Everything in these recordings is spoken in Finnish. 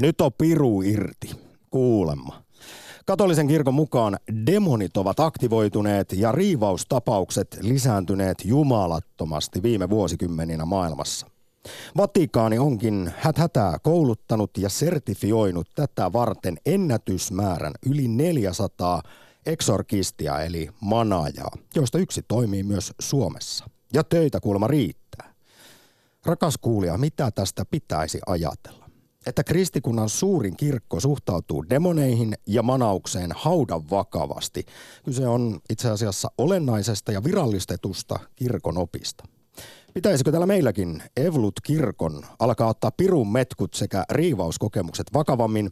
Nyt on piru irti, kuulemma. Katolisen kirkon mukaan demonit ovat aktivoituneet ja riivaustapaukset lisääntyneet jumalattomasti viime vuosikymmeninä maailmassa. Vatikaani onkin häthätää kouluttanut ja sertifioinut tätä varten ennätysmäärän yli 400 eksorkistia eli manajaa, joista yksi toimii myös Suomessa. Ja töitä kuulemma riittää. Rakas kuulija, mitä tästä pitäisi ajatella? Että kristikunnan suurin kirkko suhtautuu demoneihin ja manaukseen haudan vakavasti. Kyse on itse asiassa olennaisesta ja virallistetusta kirkon opista. Pitäisikö täällä meilläkin Evlut-kirkon alkaa ottaa pirun metkut sekä riivauskokemukset vakavammin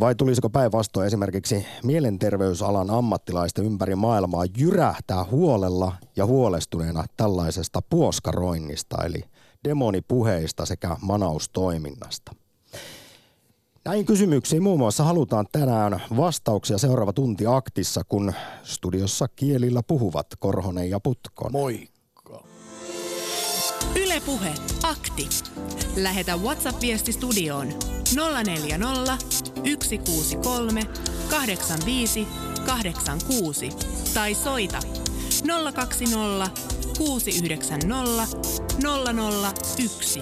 vai tulisiko päinvastoin esimerkiksi mielenterveysalan ammattilaisten ympäri maailmaa jyrähtää huolella ja huolestuneena tällaisesta puoskaroinnista eli demonipuheista sekä manaustoiminnasta? Näihin kysymyksiin muun muassa halutaan tänään vastauksia seuraava tunti aktissa, kun studiossa kielillä puhuvat Korhonen ja Putkon. Moi. Ylepuhe akti. Lähetä WhatsApp-viesti studioon 040 163 85 86 tai soita 020 690 001.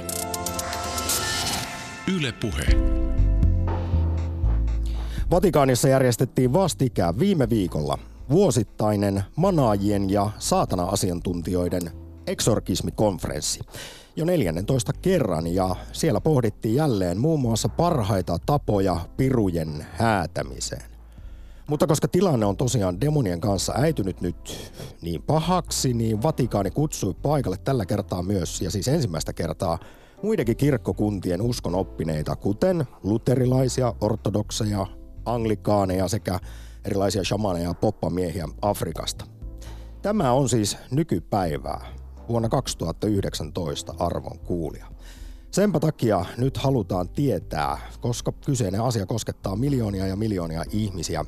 Ylepuhe. Vatikaanissa järjestettiin vastikään viime viikolla vuosittainen manaajien ja saatana-asiantuntijoiden eksorkismikonferenssi jo 14 kerran ja siellä pohdittiin jälleen muun muassa parhaita tapoja pirujen häätämiseen. Mutta koska tilanne on tosiaan demonien kanssa äitynyt nyt niin pahaksi, niin Vatikaani kutsui paikalle tällä kertaa myös, ja siis ensimmäistä kertaa, muidenkin kirkkokuntien uskonoppineita, kuten luterilaisia, ortodokseja, anglikaaneja sekä erilaisia shamaneja ja poppamiehiä Afrikasta. Tämä on siis nykypäivää vuonna 2019 arvon kuulija. Senpä takia nyt halutaan tietää, koska kyseinen asia koskettaa miljoonia ja miljoonia ihmisiä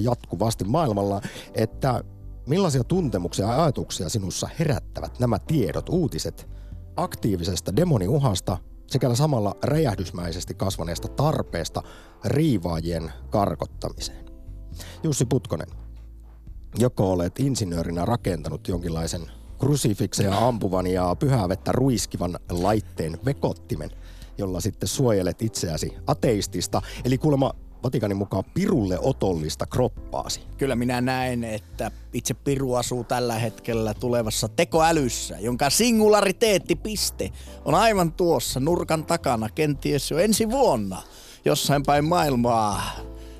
jatkuvasti maailmalla, että millaisia tuntemuksia ja ajatuksia sinussa herättävät nämä tiedot, uutiset aktiivisesta demoniuhasta sekä samalla räjähdysmäisesti kasvaneesta tarpeesta riivaajien karkottamiseen. Jussi Putkonen, joko olet insinöörinä rakentanut jonkinlaisen krusifikseja ampuvan ja pyhää vettä ruiskivan laitteen vekottimen, jolla sitten suojelet itseäsi ateistista. Eli kuulemma Vatikanin mukaan pirulle otollista kroppaasi. Kyllä minä näen, että itse piru asuu tällä hetkellä tulevassa tekoälyssä, jonka singulariteettipiste on aivan tuossa nurkan takana, kenties jo ensi vuonna. Jossain päin maailmaa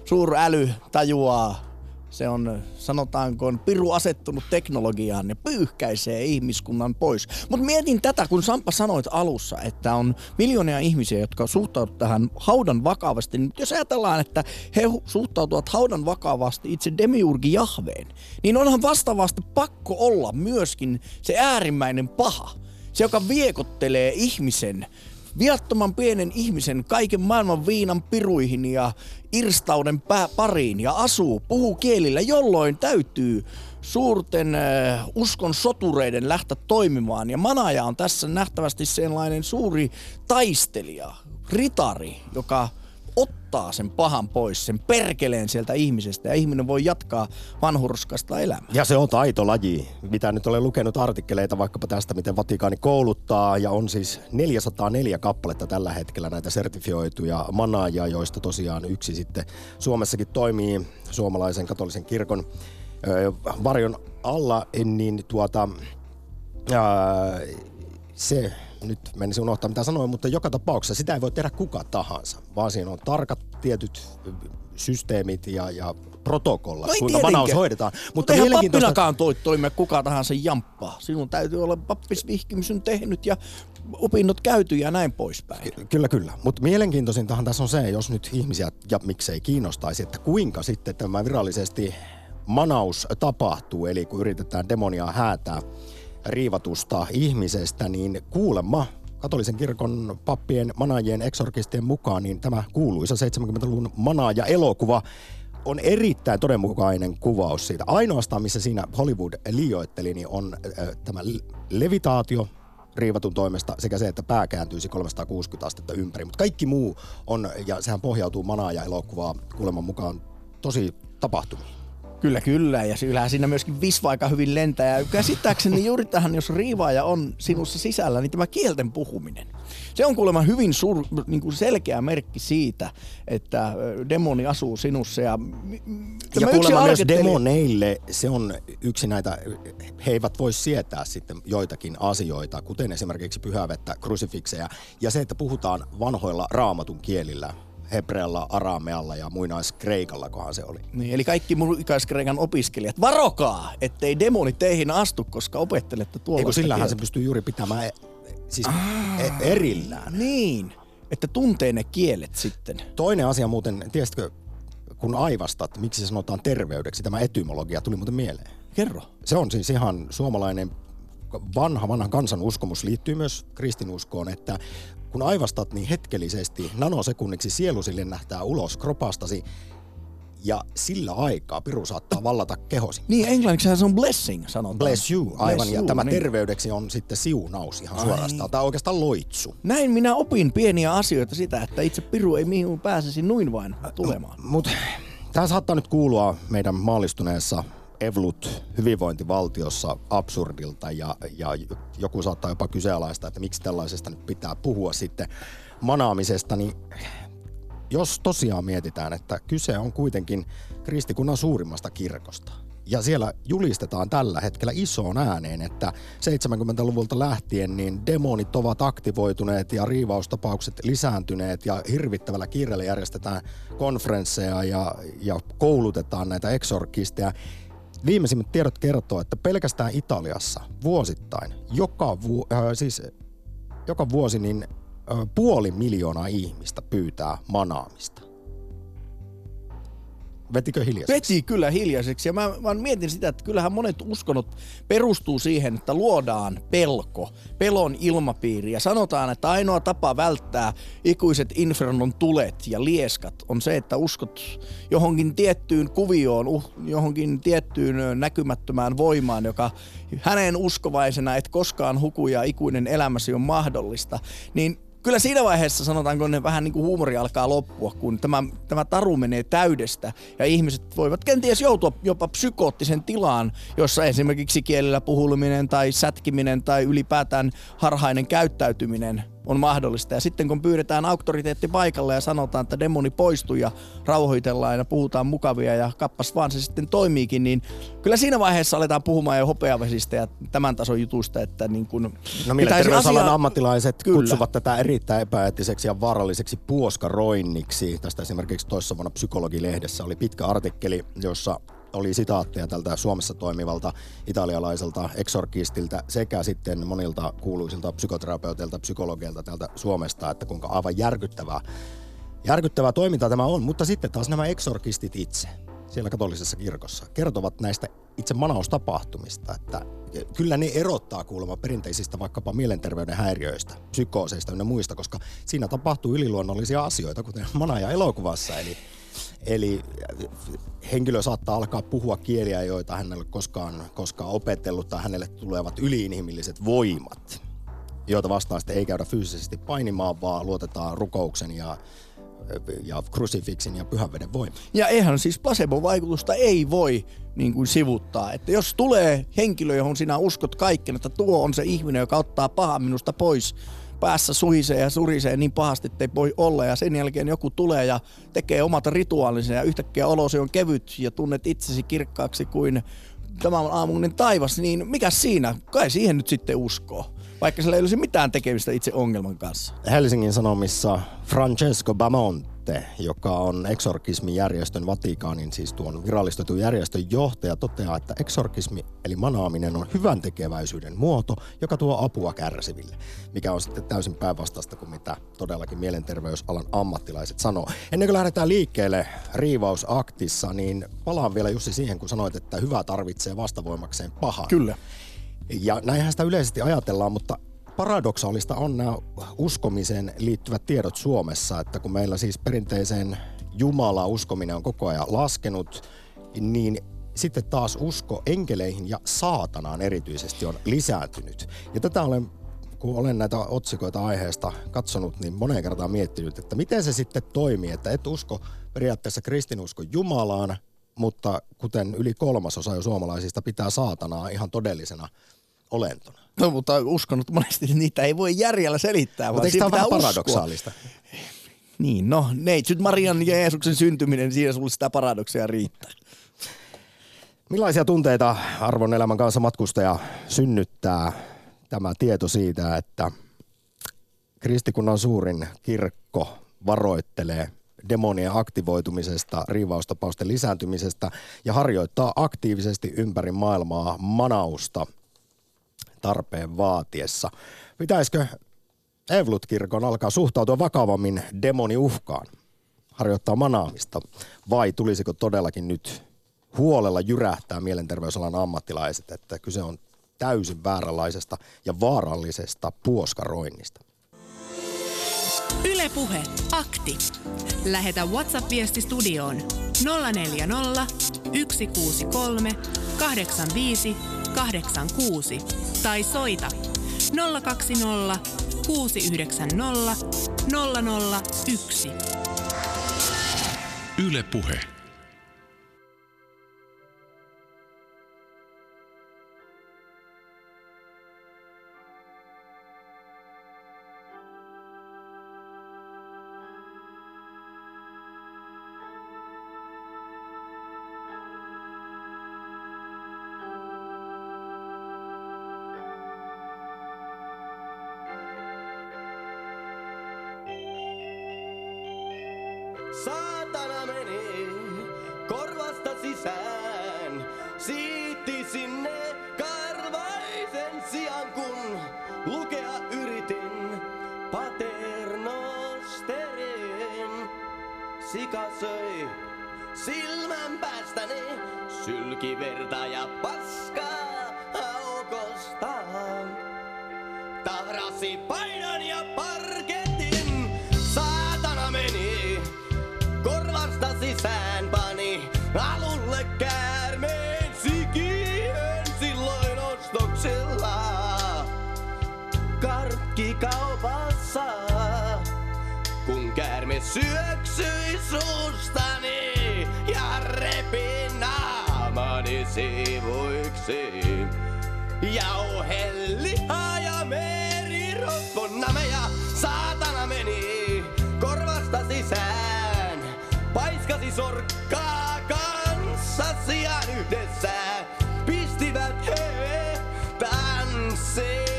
suuräly tajuaa se on, sanotaanko, on piru asettunut teknologiaan ja pyyhkäisee ihmiskunnan pois. Mutta mietin tätä, kun Sampa sanoit alussa, että on miljoonia ihmisiä, jotka suhtautuvat tähän haudan vakavasti. Niin jos ajatellaan, että he suhtautuvat haudan vakavasti itse demiurgi Jahveen, niin onhan vastaavasti pakko olla myöskin se äärimmäinen paha. Se, joka viekottelee ihmisen viattoman pienen ihmisen kaiken maailman viinan piruihin ja irstauden pää pariin ja asuu, puhuu kielillä, jolloin täytyy suurten äh, uskon sotureiden lähteä toimimaan. Ja Manaja on tässä nähtävästi sellainen suuri taistelija, ritari, joka ottaa sen pahan pois, sen perkeleen sieltä ihmisestä ja ihminen voi jatkaa vanhurskasta elämää. Ja se on taitolaji, mitä nyt olen lukenut artikkeleita vaikkapa tästä, miten Vatikaani kouluttaa ja on siis 404 kappaletta tällä hetkellä näitä sertifioituja manaajia, joista tosiaan yksi sitten Suomessakin toimii suomalaisen katolisen kirkon varjon alla, niin tuota, ää, se nyt menisin unohtaa mitä sanoin, mutta joka tapauksessa sitä ei voi tehdä kuka tahansa, vaan siinä on tarkat tietyt systeemit ja, ja protokollat, no kuinka vanaus hoidetaan. Mutta, mutta eihän pappinakaan toi, toimia kuka tahansa jamppaa. Sinun täytyy olla pappisvihkimyksen tehnyt ja opinnot käyty ja näin poispäin. Ky- kyllä, kyllä. Mutta mielenkiintoisintahan tässä on se, jos nyt ihmisiä ja miksei kiinnostaisi, että kuinka sitten tämä virallisesti manaus tapahtuu, eli kun yritetään demonia häätää riivatusta ihmisestä, niin kuulemma katolisen kirkon pappien, manajien, eksorkistien mukaan, niin tämä kuuluisa 70-luvun manaaja-elokuva on erittäin todenmukainen kuvaus siitä. Ainoastaan, missä siinä Hollywood liioitteli, niin on äh, tämä levitaatio, riivatun toimesta sekä se, että pää kääntyisi 360 astetta ympäri. Mutta kaikki muu on, ja sehän pohjautuu manaa ja elokuvaa kuuleman mukaan tosi tapahtumiin. Kyllä, kyllä. Ja kyllähän siinä myöskin visva aika hyvin lentää. Ja käsittääkseni juuri tähän, jos riivaaja on sinussa sisällä, niin tämä kielten puhuminen. Se on kuulemma hyvin sur, niin kuin selkeä merkki siitä, että demoni asuu sinussa. Ja, ja kuulemma myös demoneille se on yksi näitä, he eivät voi sietää sitten joitakin asioita, kuten esimerkiksi pyhävettä, krusifikseja ja se, että puhutaan vanhoilla raamatun kielillä hebrealla, aramealla ja muinaiskreikalla, kohan se oli. Niin, eli kaikki muinaiskreikan opiskelijat, varokaa, ettei demoni teihin astu, koska opettelette tuolla. Eikö sillähän se pystyy juuri pitämään e- siis e- erillään. Niin, että tuntee ne kielet sitten. Toinen asia muuten, tiesitkö, kun aivastat, miksi se sanotaan terveydeksi, tämä etymologia tuli muuten mieleen. Kerro. Se on siis ihan suomalainen vanha, vanha kansan uskomus liittyy myös kristinuskoon, että kun aivastat niin hetkellisesti nanosekunniksi sielusi lennähtää ulos kropastasi ja sillä aikaa piru saattaa vallata kehosi. Niin, englanniksi se on blessing, sanotaan. Bless you, aivan. Bless ja you, tämä niin. terveydeksi on sitten siunaus ihan Ai. suorastaan. Tämä on oikeastaan loitsu. Näin minä opin pieniä asioita sitä, että itse piru ei mihin pääsisi noin vain tulemaan. Mutta tämä saattaa nyt kuulua meidän maallistuneessa evlut hyvinvointivaltiossa absurdilta ja, ja joku saattaa jopa kyseenalaista, että miksi tällaisesta nyt pitää puhua sitten manaamisesta, niin jos tosiaan mietitään, että kyse on kuitenkin kristikunnan suurimmasta kirkosta, ja siellä julistetaan tällä hetkellä isoon ääneen, että 70-luvulta lähtien niin demonit ovat aktivoituneet ja riivaustapaukset lisääntyneet ja hirvittävällä kiireellä järjestetään konferensseja ja, ja koulutetaan näitä eksorkisteja. Viimeisimmät tiedot kertoo, että pelkästään Italiassa vuosittain, joka, vu, äh, siis, joka vuosi niin äh, puoli miljoonaa ihmistä pyytää manaamista vetikö hiljaiseksi? Veti kyllä hiljaiseksi. Ja mä vaan mietin sitä, että kyllähän monet uskonnot perustuu siihen, että luodaan pelko, pelon ilmapiiri. Ja sanotaan, että ainoa tapa välttää ikuiset infernon tulet ja lieskat on se, että uskot johonkin tiettyyn kuvioon, uh, johonkin tiettyyn näkymättömään voimaan, joka hänen uskovaisena et koskaan huku ja ikuinen elämäsi on mahdollista. Niin kyllä siinä vaiheessa sanotaanko ne vähän niin kuin huumori alkaa loppua, kun tämä, tämä taru menee täydestä ja ihmiset voivat kenties joutua jopa psykoottisen tilaan, jossa esimerkiksi kielellä puhulminen tai sätkiminen tai ylipäätään harhainen käyttäytyminen on mahdollista. Ja sitten kun pyydetään auktoriteetti paikalle ja sanotaan, että demoni poistuu ja rauhoitellaan ja puhutaan mukavia ja kappas vaan se sitten toimiikin, niin kyllä siinä vaiheessa aletaan puhumaan jo hopeavesistä ja tämän tason jutusta, että niin kuin No mielenterveysalan asia... ammattilaiset kyllä. kutsuvat tätä erittäin epäeettiseksi ja vaaralliseksi puoskaroinniksi. Tästä esimerkiksi toissa vuonna Psykologilehdessä oli pitkä artikkeli, jossa oli sitaatteja tältä Suomessa toimivalta italialaiselta eksorkistiltä sekä sitten monilta kuuluisilta psykoterapeuteilta, psykologeilta täältä Suomesta, että kuinka aivan järkyttävää, järkyttävää toimintaa tämä on. Mutta sitten taas nämä eksorkistit itse siellä katolisessa kirkossa kertovat näistä itse manaustapahtumista, että kyllä ne erottaa kuulemma perinteisistä vaikkapa mielenterveyden häiriöistä, psykooseista ja muista, koska siinä tapahtuu yliluonnollisia asioita, kuten mana- elokuvassa. Eli Eli henkilö saattaa alkaa puhua kieliä, joita hän ei ole koskaan, koskaan opetellut tai hänelle tulevat yliinhimilliset voimat, joita vastaan sitten ei käydä fyysisesti painimaan, vaan luotetaan rukouksen ja ja krusifiksin ja pyhänveden voima. Ja eihän siis placebo-vaikutusta ei voi niin kuin sivuttaa. Että jos tulee henkilö, johon sinä uskot kaikkeen, että tuo on se ihminen, joka ottaa pahan minusta pois, päässä suhisee ja surisee niin pahasti, että ei voi olla. Ja sen jälkeen joku tulee ja tekee omat rituaalinsa ja yhtäkkiä olosi on kevyt ja tunnet itsesi kirkkaaksi kuin tämän aamuinen taivas, niin mikä siinä? Kai siihen nyt sitten uskoo vaikka sillä ei olisi mitään tekemistä itse ongelman kanssa. Helsingin Sanomissa Francesco Bamont Conte, joka on eksorkismijärjestön Vatikaanin, siis tuon virallistetun järjestön johtaja, toteaa, että eksorkismi eli manaaminen on hyvän tekeväisyyden muoto, joka tuo apua kärsiville, mikä on sitten täysin päinvastaista kuin mitä todellakin mielenterveysalan ammattilaiset sanoo. Ennen kuin lähdetään liikkeelle riivausaktissa, niin palaan vielä Jussi siihen, kun sanoit, että hyvä tarvitsee vastavoimakseen pahaa. Kyllä. Ja näinhän sitä yleisesti ajatellaan, mutta paradoksaalista on nämä uskomiseen liittyvät tiedot Suomessa, että kun meillä siis perinteiseen Jumala uskominen on koko ajan laskenut, niin sitten taas usko enkeleihin ja saatanaan erityisesti on lisääntynyt. Ja tätä olen kun olen näitä otsikoita aiheesta katsonut, niin moneen kertaan miettinyt, että miten se sitten toimii, että et usko periaatteessa kristinusko Jumalaan, mutta kuten yli kolmasosa jo suomalaisista pitää saatanaa ihan todellisena olentona. No, mutta uskon, että monesti niitä ei voi järjellä selittää, Mutta vaan tämä pitää vähän paradoksaalista? Niin, no neitsyt Marian ja Jeesuksen syntyminen, siinä sulle sitä paradoksia riittää. Millaisia tunteita arvon elämän kanssa matkustaja synnyttää tämä tieto siitä, että kristikunnan suurin kirkko varoittelee demonien aktivoitumisesta, riivaustapausten lisääntymisestä ja harjoittaa aktiivisesti ympäri maailmaa manausta tarpeen vaatiessa. Pitäisikö Evlut-kirkon alkaa suhtautua vakavammin demoniuhkaan, harjoittaa manaamista, vai tulisiko todellakin nyt huolella jyrähtää mielenterveysalan ammattilaiset, että kyse on täysin vääränlaisesta ja vaarallisesta puoskaroinnista? Ylepuhe akti. Lähetä WhatsApp-viesti studioon 040 163 85 86 tai soita 020 690 001. Yle Puhe. Sorkkaa kanssa sijaan yhdessä. Pistivät he tanssiksi.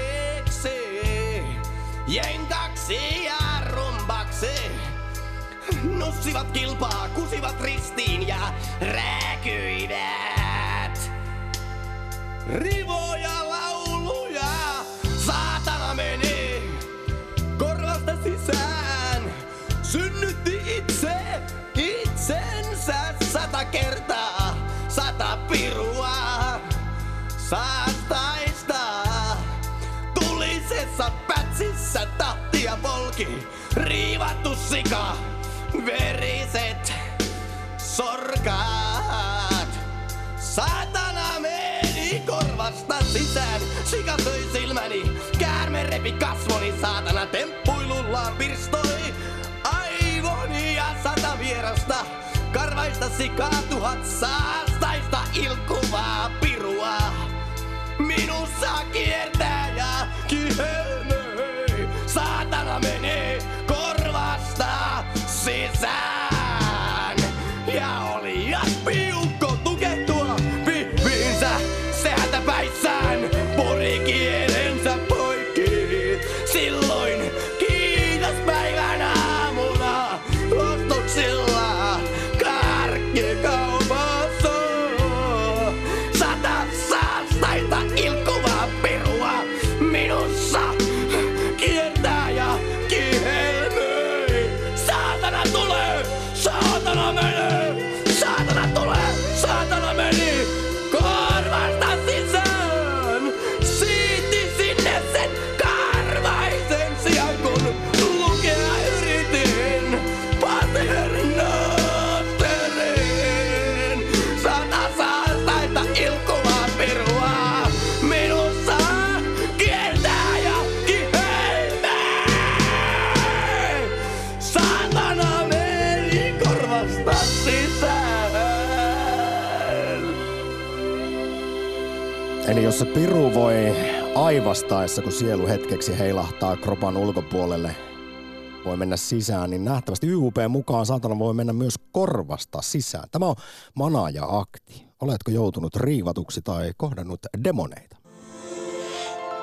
Jenkaksi ja rumbaksi. Nussivat kilpaa, kusivat ristiin ja rääkyivät. Rivoja kertaa, sata pirua. Saastaista. Tulisessa pätsissä tahtia polki, riivattu sika, veriset sorkaat. Saatana meni korvasta sisään, sika söi silmäni, käärme repi kasvoni, saatana temppuilullaan pirstoi. Aivoni ja sata vierasta. Karvaista sikaa tuhat saastaista ilkuvaa pirua. Minussa kiertää ja kihelmöi, saatana menee korvasta sisään. Se piru voi aivastaessa, kun sielu hetkeksi heilahtaa kropan ulkopuolelle, voi mennä sisään, niin nähtävästi YUP mukaan saatana voi mennä myös korvasta sisään. Tämä on mana ja akti. Oletko joutunut riivatuksi tai kohdannut demoneita?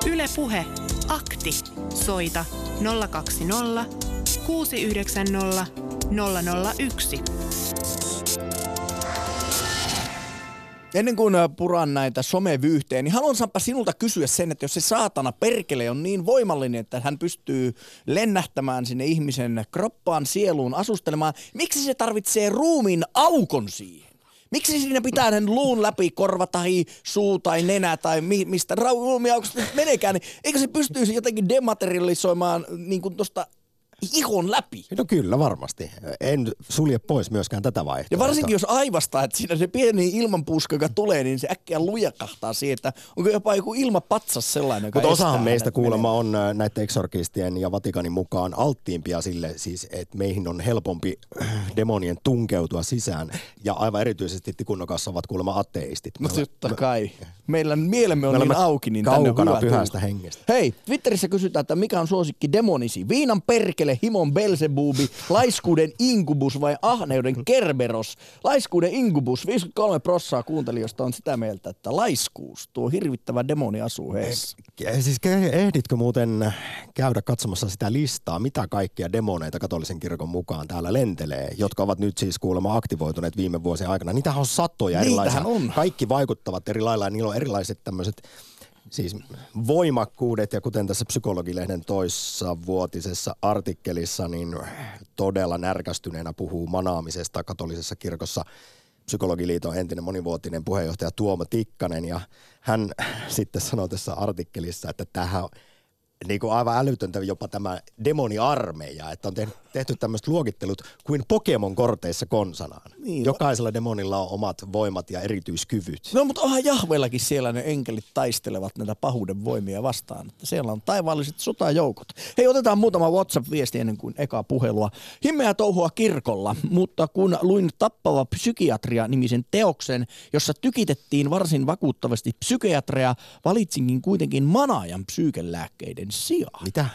Yle Puhe. Akti. Soita 020 690 001. Ennen kuin äh, puran näitä somevyyhteen, niin haluan Sampa sinulta kysyä sen, että jos se saatana perkele on niin voimallinen, että hän pystyy lennähtämään sinne ihmisen kroppaan, sieluun, asustelemaan, miksi se tarvitsee ruumiin aukon siihen? Miksi siinä pitää sen luun läpi korva tai suu tai nenä tai mi- mistä ruumiauksesta meneekään, niin eikö se pystyisi jotenkin dematerialisoimaan niin kuin tuosta ihon läpi? No kyllä varmasti. En sulje pois myöskään tätä vaihtoehtoa. Ja varsinkin jos aivastaa, että siinä se pieni ilmanpuuska, joka tulee, niin se äkkiä lujakahtaa siihen, että onko jopa joku ilmapatsas sellainen, joka Mutta osahan meistä kuulemma on äh, näiden eksorkistien ja Vatikanin mukaan alttiimpia sille, siis että meihin on helpompi äh, demonien tunkeutua sisään. Ja aivan erityisesti tikunnokassa ovat kuulemma ateistit. No totta kai. Meillä mielemme on niin auki, niin tänne on hyvä pyhästä tulla. hengestä. Hei, Twitterissä kysytään, että mikä on suosikki demonisi? Viinan perkele, himon belzebubi, laiskuuden inkubus vai ahneuden kerberos? Laiskuuden inkubus, 53 prossaa kuuntelijoista on sitä mieltä, että laiskuus, tuo hirvittävä demoni asuu heissä. Ke- Siis ke- ehditkö muuten käydä katsomassa sitä listaa, mitä kaikkia demoneita katolisen kirkon mukaan täällä lentelee, jotka ovat nyt siis kuulemma aktivoituneet viime vuosien aikana. Niitähän on satoja Niitähän erilaisia. on. Kaikki vaikuttavat eri lailla ja niillä on erilaiset tämmöiset siis voimakkuudet ja kuten tässä psykologilehden toissa vuotisessa artikkelissa, niin todella närkästyneenä puhuu manaamisesta katolisessa kirkossa Psykologiliiton entinen monivuotinen puheenjohtaja Tuomo Tikkanen. Ja hän sitten sanoi tässä artikkelissa, että tähän niin kuin aivan älytöntä jopa tämä demoniarmeija, että on tehty, tämmöiset luokittelut kuin Pokemon-korteissa konsanaan. Niin. Jokaisella demonilla on omat voimat ja erityiskyvyt. No mutta onhan Jahvellakin siellä ne enkelit taistelevat näitä pahuuden voimia vastaan. Että siellä on taivaalliset sotajoukot. Hei, otetaan muutama WhatsApp-viesti ennen kuin eka puhelua. Himmeä touhua kirkolla, mutta kun luin Tappava psykiatria-nimisen teoksen, jossa tykitettiin varsin vakuuttavasti psykiatria, valitsinkin kuitenkin manaajan psyykelääkkeiden sijaan. Mitä?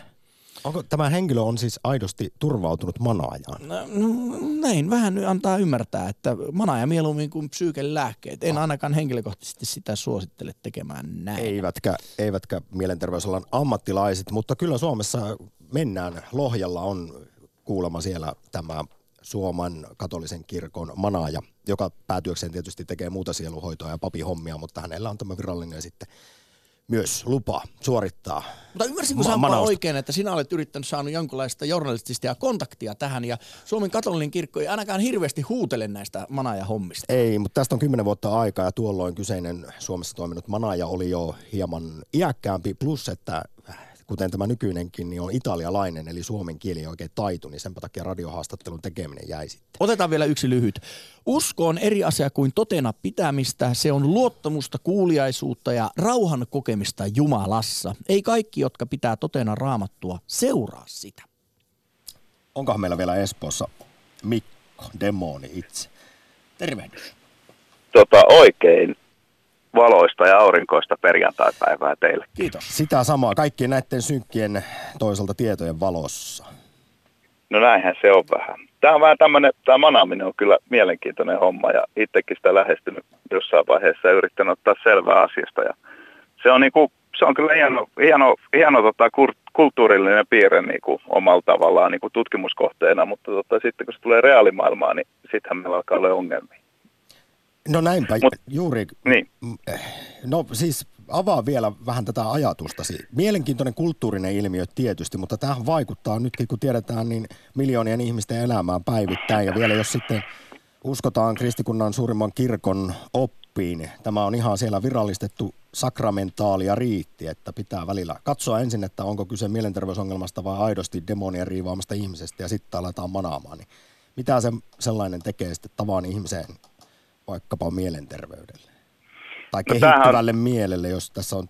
Onko tämä henkilö on siis aidosti turvautunut manaajaan? No, no, näin vähän nyt antaa ymmärtää, että manaaja mieluummin kuin psyykelääkkeet. En ainakaan henkilökohtaisesti sitä suosittele tekemään näin. Eivätkä, eivätkä mielenterveysalan ammattilaiset, mutta kyllä Suomessa mennään. Lohjalla on kuulemma siellä tämä Suomen katolisen kirkon manaaja, joka päätyökseen tietysti tekee muuta sieluhoitoa ja papihommia, mutta hänellä on tämä virallinen sitten myös lupa suorittaa. Mutta ymmärsinkö Ma- Sampa oikein, että sinä olet yrittänyt saanut jonkinlaista journalistista ja kontaktia tähän ja Suomen katolinen kirkko ei ainakaan hirveästi huutele näistä manaja-hommista. Ei, mutta tästä on kymmenen vuotta aikaa ja tuolloin kyseinen Suomessa toiminut manaaja oli jo hieman iäkkäämpi, plus että kuten tämä nykyinenkin, niin on italialainen, eli suomen kieli ei oikein taitu, niin sen takia radiohaastattelun tekeminen jäi sitten. Otetaan vielä yksi lyhyt. Usko on eri asia kuin totena pitämistä. Se on luottamusta, kuuliaisuutta ja rauhan kokemista Jumalassa. Ei kaikki, jotka pitää totena raamattua, seuraa sitä. Onkohan meillä vielä Espoossa Mikko, demoni itse? Tervehdys. tota, oikein valoista ja aurinkoista perjantaipäivää teille. Kiitos. Sitä samaa, kaikkien näiden synkkien toisaalta tietojen valossa. No näinhän se on vähän. Tämä on vähän tämmöinen, tämä manaaminen on kyllä mielenkiintoinen homma ja itsekin sitä lähestynyt jossain vaiheessa ja yrittänyt ottaa selvää asiasta. Ja se on, niinku, se on kyllä hieno, hieno, hieno tota, kulttuurillinen piirre niinku, omalla tavallaan niinku, tutkimuskohteena, mutta tota, sitten kun se tulee reaalimaailmaan, niin sittenhän meillä alkaa olla ongelmia. No näinpä, Mut- juuri. Niin. No siis avaa vielä vähän tätä ajatustasi. Mielenkiintoinen kulttuurinen ilmiö tietysti, mutta tähän vaikuttaa nytkin, kun tiedetään, niin miljoonien ihmisten elämään päivittäin. Ja vielä jos sitten uskotaan kristikunnan suurimman kirkon oppiin, tämä on ihan siellä virallistettu sakramentaali riitti, että pitää välillä katsoa ensin, että onko kyse mielenterveysongelmasta vai aidosti demonien riivaamasta ihmisestä ja sitten aletaan manaamaan. Niin mitä se sellainen tekee sitten tavan ihmiseen vaikkapa mielenterveydelle? Tai No kehittyvälle mielelle, jos tässä on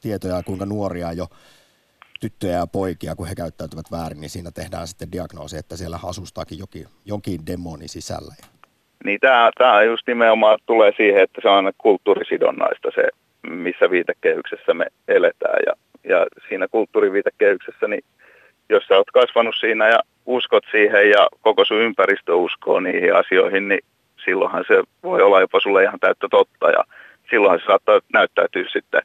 tietoja, kuinka nuoria jo tyttöjä ja poikia, kun he käyttäytyvät väärin, niin siinä tehdään sitten diagnoosi, että siellä asustaakin jokin, jokin demoni sisällä. Niin tämä, tämä just nimenomaan tulee siihen, että se on aina kulttuurisidonnaista se, missä viitekehyksessä me eletään. Ja, ja siinä kulttuuriviitekehyksessä, niin jos sä oot kasvanut siinä ja uskot siihen ja koko sun ympäristö uskoo niihin asioihin, niin silloinhan se voi olla jopa sulle ihan täyttä totta ja silloin se saattaa näyttäytyä sitten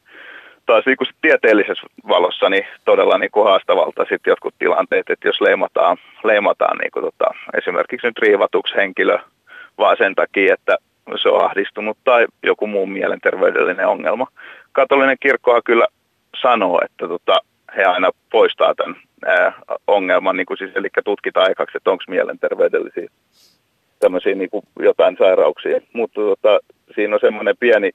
taas niin kuin tieteellisessä valossa niin todella niin kuin haastavalta sitten jotkut tilanteet, että jos leimataan, leimataan niin kuin tota, esimerkiksi nyt riivatuksi henkilö vaan sen takia, että se on ahdistunut tai joku muu mielenterveydellinen ongelma. Katolinen kirkkoa kyllä sanoo, että tota, he aina poistaa tämän ää, ongelman, niin kuin siis, eli tutkitaan aikaksi, että onko mielenterveydellisiä tämmöisiä niin kuin jotain sairauksia. Mutta tota, siinä on semmoinen pieni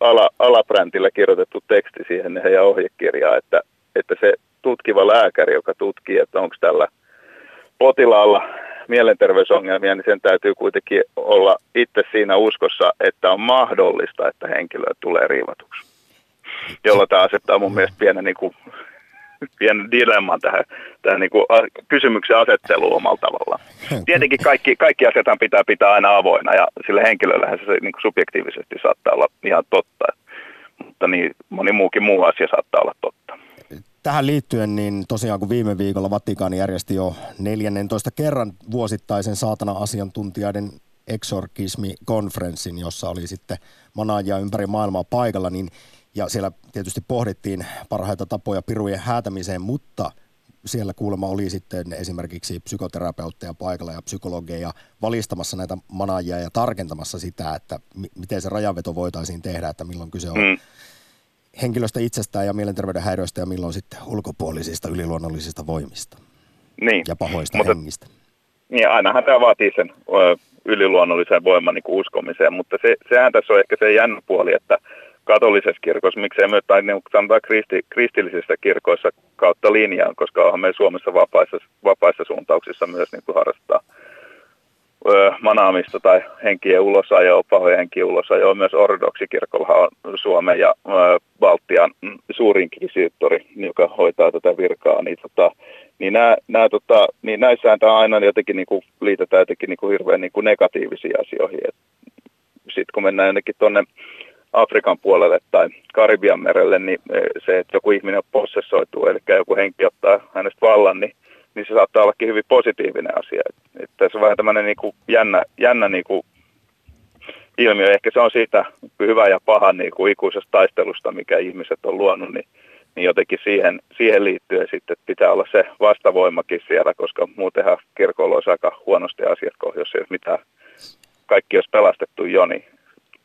ala, alapräntillä kirjoitettu teksti siihen heidän ohjekirjaan, että, että se tutkiva lääkäri, joka tutkii, että onko tällä potilaalla mielenterveysongelmia, niin sen täytyy kuitenkin olla itse siinä uskossa, että on mahdollista, että henkilö tulee riivatuksi. Jolloin tämä asettaa mun mielestä pienen, niin kuin, pienen dilemman tähän, tähän niin kuin kysymyksen asetteluun omalla tavallaan. Tietenkin kaikki, kaikki asiat pitää pitää aina avoinna ja sille henkilöllähän se niin kuin subjektiivisesti saattaa olla ihan totta. Mutta niin moni muukin muu asia saattaa olla totta tähän liittyen, niin tosiaan kun viime viikolla Vatikaani järjesti jo 14 kerran vuosittaisen saatana-asiantuntijoiden eksorkismi-konferenssin, jossa oli sitten manaajia ympäri maailmaa paikalla, niin ja siellä tietysti pohdittiin parhaita tapoja pirujen häätämiseen, mutta siellä kuulemma oli sitten esimerkiksi psykoterapeutteja paikalla ja psykologeja valistamassa näitä manaajia ja tarkentamassa sitä, että miten se rajanveto voitaisiin tehdä, että milloin kyse on mm henkilöstä itsestään ja mielenterveyden häiriöistä ja milloin sitten ulkopuolisista yliluonnollisista voimista niin. ja pahoista mutta, hengistä. Niin, ainahan tämä vaatii sen yliluonnollisen voiman niin uskomiseen, mutta se, sehän tässä on ehkä se jännä puoli, että katolisessa kirkossa, miksei myös, tai niin sanotaan kristi, kristillisissä kirkoissa kautta linjaan, koska onhan me Suomessa vapaissa, vapaissa suuntauksissa myös niin kuin harrastaa manaamista tai henkien ulosajoa, pahojen henkien ulosajoa. Myös ortodoksikirkolla on Suomen ja Baltian suurin kisiittori, joka hoitaa tätä virkaa. Niin, tota, niin, nää, nää, tota, niin näissähän tämä aina jotenkin niin kuin, liitetään jotenkin niin kuin hirveän niin kuin negatiivisiin asioihin. Sitten kun mennään jonnekin tuonne Afrikan puolelle tai Karibian merelle, niin se, että joku ihminen possessoituu, eli joku henki ottaa hänestä vallan, niin niin se saattaa ollakin hyvin positiivinen asia. Että tässä on vähän tämmöinen niin kuin jännä, jännä niin kuin ilmiö. Ehkä se on siitä hyvä ja paha niin kuin ikuisesta taistelusta, mikä ihmiset on luonut, niin, niin jotenkin siihen, siihen liittyen sitten pitää olla se vastavoimakin siellä, koska muutenhan kirkolla olisi aika huonosti asiat, jos ei mitään kaikki olisi pelastettu jo, niin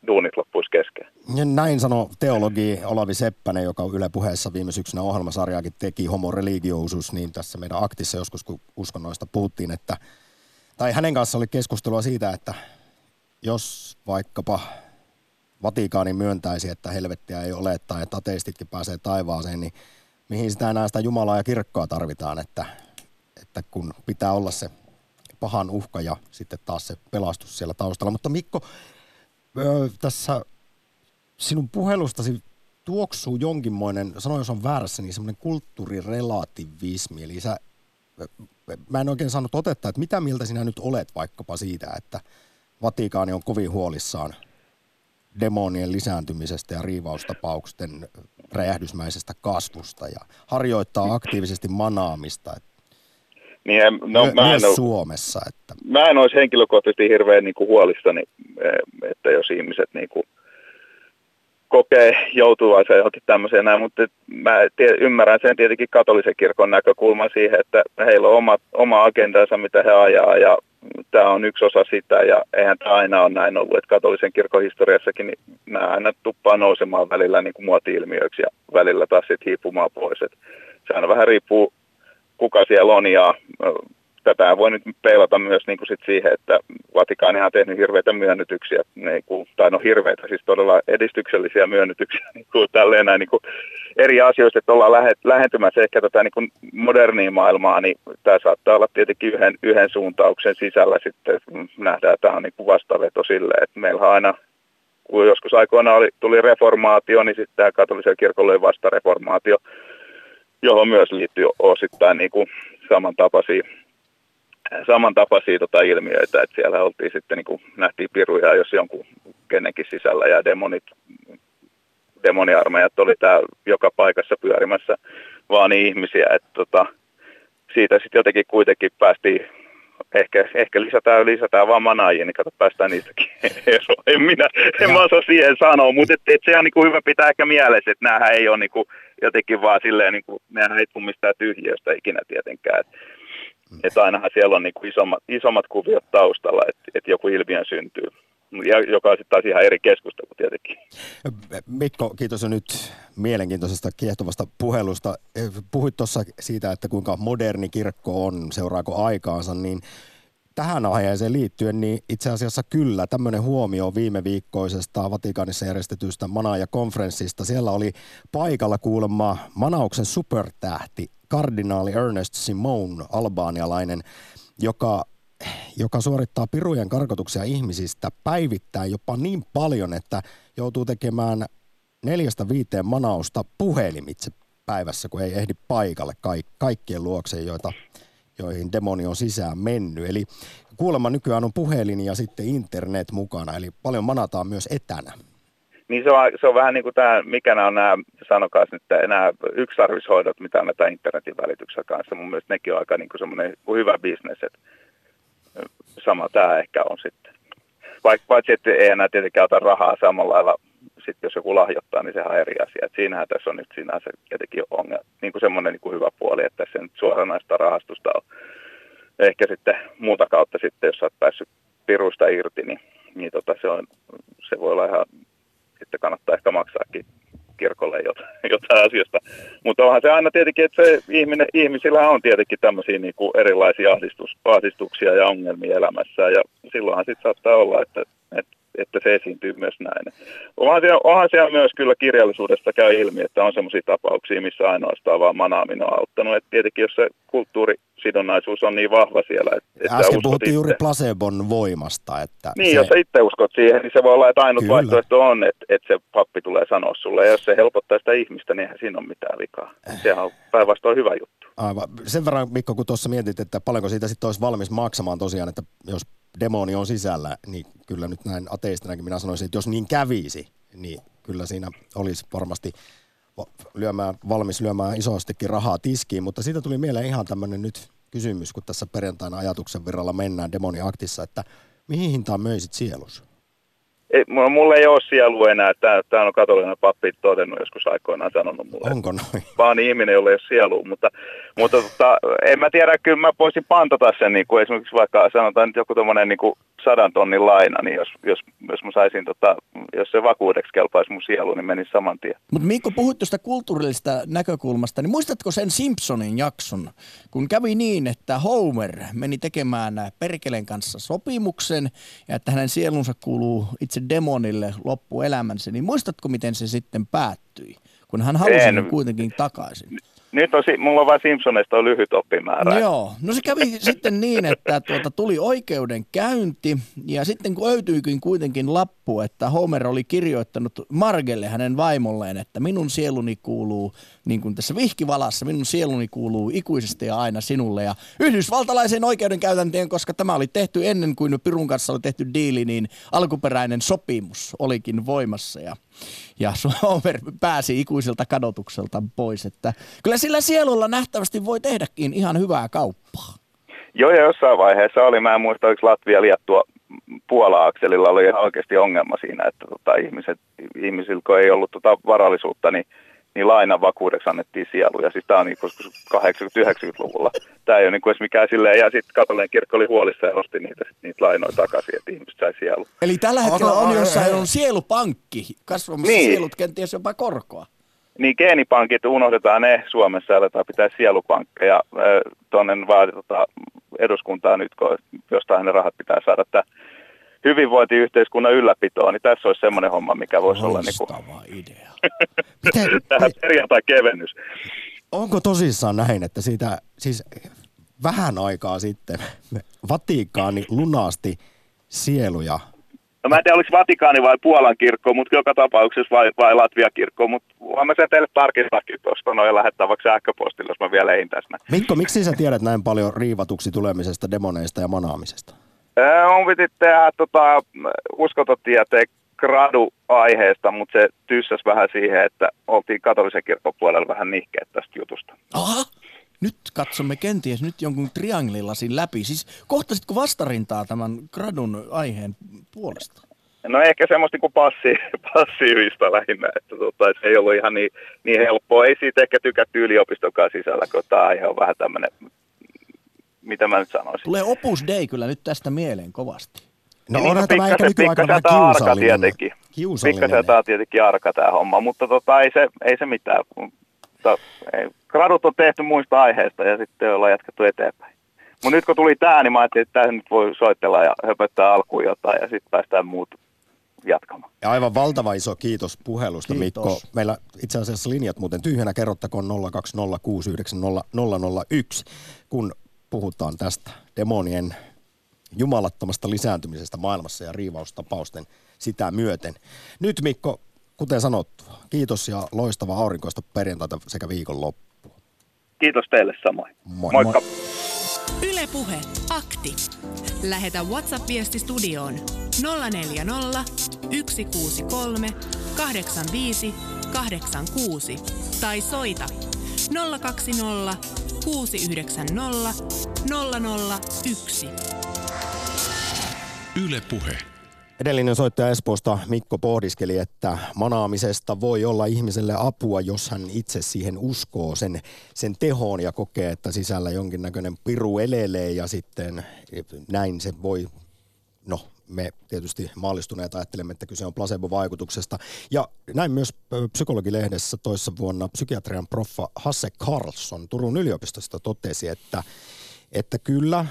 duunit loppuisi kesken. Näin sanoi teologi Olavi Seppänen, joka Yle puheessa viime syksynä ohjelmasarjaakin teki homo religiosus, niin tässä meidän aktissa joskus, kun uskonnoista puhuttiin, että, tai hänen kanssa oli keskustelua siitä, että jos vaikkapa Vatikaani myöntäisi, että helvettiä ei ole tai että ateistitkin pääsee taivaaseen, niin mihin sitä enää sitä Jumalaa ja kirkkoa tarvitaan, että, että kun pitää olla se pahan uhka ja sitten taas se pelastus siellä taustalla. Mutta Mikko, öö, tässä sinun puhelustasi tuoksuu jonkinmoinen, sano jos on väärässä, niin semmoinen kulttuurirelativismi. Eli sä, mä en oikein saanut otetta, että mitä mieltä sinä nyt olet vaikkapa siitä, että Vatikaani on kovin huolissaan demonien lisääntymisestä ja riivaustapausten räjähdysmäisestä kasvusta ja harjoittaa aktiivisesti manaamista. Niin, no, My, mä en ole, Suomessa. Että... Mä en olisi henkilökohtaisesti hirveän niin kuin huolissani, eh, että jos ihmiset niin kuin kokee joutuvansa johonkin tämmöiseen näin, mutta mä tie, ymmärrän sen tietenkin katolisen kirkon näkökulman siihen, että heillä on oma, oma agendansa, mitä he ajaa ja tämä on yksi osa sitä ja eihän tämä aina ole näin ollut, että katolisen kirkon historiassakin niin nämä aina tuppaa nousemaan välillä niin kuin muoti-ilmiöiksi ja välillä taas sitten hiipumaan pois. Et se aina vähän riippuu kuka siellä on ja tätä voi nyt peilata myös niin kuin sit siihen, että Vatikaani on tehnyt hirveitä myönnytyksiä, niin kuin, tai no hirveitä, siis todella edistyksellisiä myönnytyksiä niin kuin, tälleen näin, niin kuin eri asioista, että ollaan lähe, lähentymässä ehkä tätä niin kuin modernia maailmaa, niin tämä saattaa olla tietenkin yhden, yhden suuntauksen sisällä sitten, nähdään, että tämä on niin kuin vastaveto sille, että meillä aina kun joskus aikoina oli, tuli reformaatio, niin sitten tämä katolisella kirkolla oli vastareformaatio, johon myös liittyy osittain niin kuin samantapaisia, samantapaisia tota ilmiöitä, että siellä oltiin sitten niin kuin, nähtiin piruja jos jonkun kenenkin sisällä ja demonit, demoniarmeijat oli tää joka paikassa pyörimässä vaan niin ihmisiä, että tota, siitä sitten jotenkin kuitenkin päästiin ehkä, ehkä lisätään, lisätään vaan manaajia, niin kato, päästään niistäkin eroon. En minä, en mä osaa siihen sanoa, mutta et, et se on niin hyvä pitää ehkä mielessä, että näähän ei ole niin kuin, jotenkin vaan silleen, niin kuin, nehän ei tule mistään tyhjiöstä ikinä tietenkään. Et, et ainahan siellä on niin kuin isommat, isommat kuviot taustalla, että et joku ilmiö syntyy. Ja, joka on sitten taas ihan eri keskustelu tietenkin. Mikko, kiitos jo nyt mielenkiintoisesta kiehtovasta puhelusta. Puhuit tuossa siitä, että kuinka moderni kirkko on, seuraako aikaansa, niin tähän aiheeseen liittyen, niin itse asiassa kyllä tämmöinen huomio viime viikkoisesta Vatikaanissa järjestetystä Manaaja-konferenssista. Siellä oli paikalla kuulemma Manauksen supertähti, kardinaali Ernest Simone, albaanialainen, joka joka suorittaa pirujen karkotuksia ihmisistä päivittäin jopa niin paljon, että joutuu tekemään neljästä viiteen manausta puhelimitse päivässä, kun ei ehdi paikalle kaikkien luokse, joita, joihin demoni on sisään mennyt. Eli kuulemma nykyään on puhelin ja sitten internet mukana, eli paljon manataan myös etänä. Niin se on, se on vähän niin kuin tämä, mikä nämä on nämä, sanokaa nyt, nämä yksarvishoidot, mitä annetaan internetin välityksellä kanssa. Mun mielestä nekin on aika niin kuin semmoinen hyvä bisnes, että sama tämä ehkä on sitten. Vaikka paitsi, että ei enää tietenkään ota rahaa samalla lailla, sitten jos joku lahjoittaa, niin sehän on eri asia. Et siinähän tässä on nyt sinänsä jotenkin ongelma, niin kuin semmoinen niin hyvä puoli, että tässä nyt suoranaista rahastusta on. Ehkä sitten muuta kautta sitten, jos olet päässyt piruista irti, niin, niin tota, se, on, se voi olla ihan, sitten kannattaa ehkä maksaakin kirkolle jotain, jotain asiasta. Mutta onhan se aina tietenkin, että se ihminen, ihmisillä on tietenkin tämmöisiä niin kuin erilaisia ahdistus, ahdistuksia ja ongelmia elämässä ja silloinhan sitten saattaa olla, että, että että se esiintyy myös näin. Onhan siellä, onhan siellä myös kyllä kirjallisuudesta käy ilmi, että on sellaisia tapauksia, missä ainoastaan vaan manaaminen on auttanut. Et tietenkin jos se kulttuurisidonnaisuus on niin vahva siellä. Että, että Äsken puhuttiin itse. juuri placebon voimasta. Että niin, se... jos itse uskot siihen, niin se voi olla, että ainut kyllä. vaihtoehto on, että, että se pappi tulee sanoa sulle. Ja jos se helpottaa sitä ihmistä, niin eihän siinä ole mitään vikaa. Sehän on päinvastoin hyvä juttu. Aivan. Sen verran, Mikko, kun tuossa mietit, että paljonko siitä sitten olisi valmis maksamaan tosiaan, että jos demoni on sisällä, niin kyllä nyt näin ateistinakin minä sanoisin, että jos niin kävisi, niin kyllä siinä olisi varmasti lyömään, valmis lyömään isostikin rahaa tiskiin, mutta siitä tuli mieleen ihan tämmöinen nyt kysymys, kun tässä perjantaina ajatuksen virralla mennään demoniaktissa, että mihin hintaan möisit sielus? Ei, mulla ei ole sielu enää. Tämä, on katolinen pappi todennut joskus aikoinaan sanonut mulle. Onko noin? Vaan ihminen, jolla ei ole sielu. Mutta, mutta tota, en mä tiedä, kyllä mä voisin pantata sen, niin kuin esimerkiksi vaikka sanotaan nyt joku tuommoinen niin sadan tonnin laina, niin jos, jos, jos mä saisin, tota, jos se vakuudeksi kelpaisi mun sielu, niin menisi saman tien. Mutta Mikko, puhuit tuosta kulttuurillisesta näkökulmasta, niin muistatko sen Simpsonin jakson, kun kävi niin, että Homer meni tekemään Perkeleen kanssa sopimuksen ja että hänen sielunsa kuuluu itse demonille loppuelämänsä, niin muistatko miten se sitten päättyi, kun hän halusi en. kuitenkin takaisin? Nyt on, mulla on vain Simpsonista lyhyt oppimäärä. Joo, no se kävi sitten niin, että tuota, tuli oikeudenkäynti ja sitten kun öytyikin kuitenkin lappu, että Homer oli kirjoittanut Margelle hänen vaimolleen, että minun sieluni kuuluu, niin kuin tässä vihkivalassa, minun sieluni kuuluu ikuisesti ja aina sinulle. Ja yhdysvaltalaisen oikeudenkäytänteen, koska tämä oli tehty ennen kuin Pirun kanssa oli tehty diili, niin alkuperäinen sopimus olikin voimassa ja ja Suomer pääsi ikuiselta kadotukselta pois. Että kyllä sillä sielulla nähtävästi voi tehdäkin ihan hyvää kauppaa. Joo, ja jossain vaiheessa oli, mä en muista, oliko Latvia liettua Puola-akselilla oli ihan oikeasti ongelma siinä, että tota, ihmiset, ihmisillä kun ei ollut tota varallisuutta, niin niin lainan vakuudeksi annettiin sieluja. Siis tämä on niin 80-90-luvulla. Tämä ei ole niin edes mikään silleen. Ja sitten katolinen kirkko oli huolissa ja osti niitä, niitä lainoja takaisin, että ihmiset sai sielu. Eli tällä hetkellä on jossain on sielupankki kasvamassa niin. sielut kenties jopa korkoa. Niin geenipankit unohdetaan ne Suomessa, aletaan pitää sielupankkeja tuonne vaan tota, eduskuntaan nyt, kun jostain ne rahat pitää saada. Että hyvinvointiyhteiskunnan ylläpitoon, niin tässä olisi semmoinen homma, mikä voisi Loistava olla... Niin kuin... idea. Miten, Tähän perjantai-kevennys. Onko tosissaan näin, että siitä siis vähän aikaa sitten Vatikaani lunasti sieluja No mä en tiedä, oliko Vatikaani vai Puolan kirkko, mutta joka tapauksessa vai, vai Latvia kirkko, mutta voin mä sen teille tarkistakin tuosta noin lähettää vaikka sähköpostilla, jos mä vielä ein tässä. Mikko, miksi sä tiedät näin paljon riivatuksi tulemisesta, demoneista ja manaamisesta? Mun piti tehdä tota, uskototieteen gradu-aiheesta, mutta se tyssäs vähän siihen, että oltiin katolisen kirkon puolella vähän nihkeet tästä jutusta. Aha! Nyt katsomme kenties nyt jonkun trianglilasin läpi. Siis kohtasitko vastarintaa tämän gradun aiheen puolesta? No ehkä semmoista kuin passi, passiivista lähinnä, että tota, se ei ollut ihan niin, niin helppoa. Ei siitä ehkä tykätty yliopistokaan sisällä, kun tämä aihe on vähän tämmöinen, mitä mä nyt sanoisin. Tulee Opus Dei kyllä nyt tästä mieleen kovasti. No Niin, onhan tämä ehkä nykyaikana vähän kiusallinen. tietenkin. Kiusallinen. Pikkasen tämä on tietenkin arka tämä homma, mutta tota, ei, se, ei se mitään. Mutta, ei, gradut on tehty muista aiheista ja sitten ollaan jatkettu eteenpäin. Mutta nyt kun tuli tämä, niin mä ajattelin, että tämä nyt voi soitella ja höpöttää alkuun jotain ja sitten päästään muut jatkamaan. Ja aivan valtava iso kiitos puhelusta, Kiitos. Mikko. Meillä itse asiassa linjat muuten tyhjänä kerrottakoon 020690001, kun puhutaan tästä demonien jumalattomasta lisääntymisestä maailmassa ja riivaustapausten sitä myöten. Nyt Mikko, kuten sanottua, kiitos ja loistava aurinkoista perjantaita sekä viikonloppua. Kiitos teille samoin. Moi, Moikka. moi. Yle Puhe. Akti. Lähetä WhatsApp-viesti studioon 040 163 85 86 tai soita 020 690 001. Yle Puhe. Edellinen soittaja Espoosta Mikko pohdiskeli, että manaamisesta voi olla ihmiselle apua, jos hän itse siihen uskoo sen, sen tehoon ja kokee, että sisällä jonkinnäköinen piru elelee ja sitten näin se voi, no me tietysti maallistuneet ajattelemme, että kyse on placebo-vaikutuksesta. Ja näin myös psykologilehdessä toissa vuonna psykiatrian proffa Hasse Carlson Turun yliopistosta totesi, että, että kyllä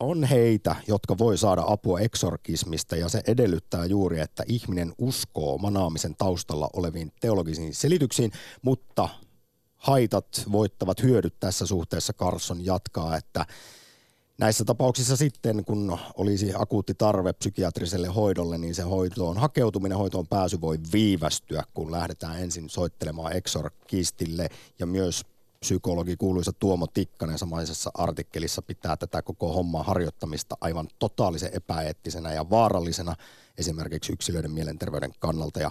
on heitä, jotka voi saada apua eksorkismista ja se edellyttää juuri, että ihminen uskoo manaamisen taustalla oleviin teologisiin selityksiin, mutta haitat voittavat hyödyt tässä suhteessa Carlson jatkaa, että Näissä tapauksissa sitten, kun olisi akuutti tarve psykiatriselle hoidolle, niin se hoitoon hakeutuminen, hoitoon pääsy voi viivästyä, kun lähdetään ensin soittelemaan eksorkistille. Ja myös psykologi kuuluisa Tuomo Tikkanen samaisessa artikkelissa pitää tätä koko hommaa harjoittamista aivan totaalisen epäeettisenä ja vaarallisena esimerkiksi yksilöiden mielenterveyden kannalta. Ja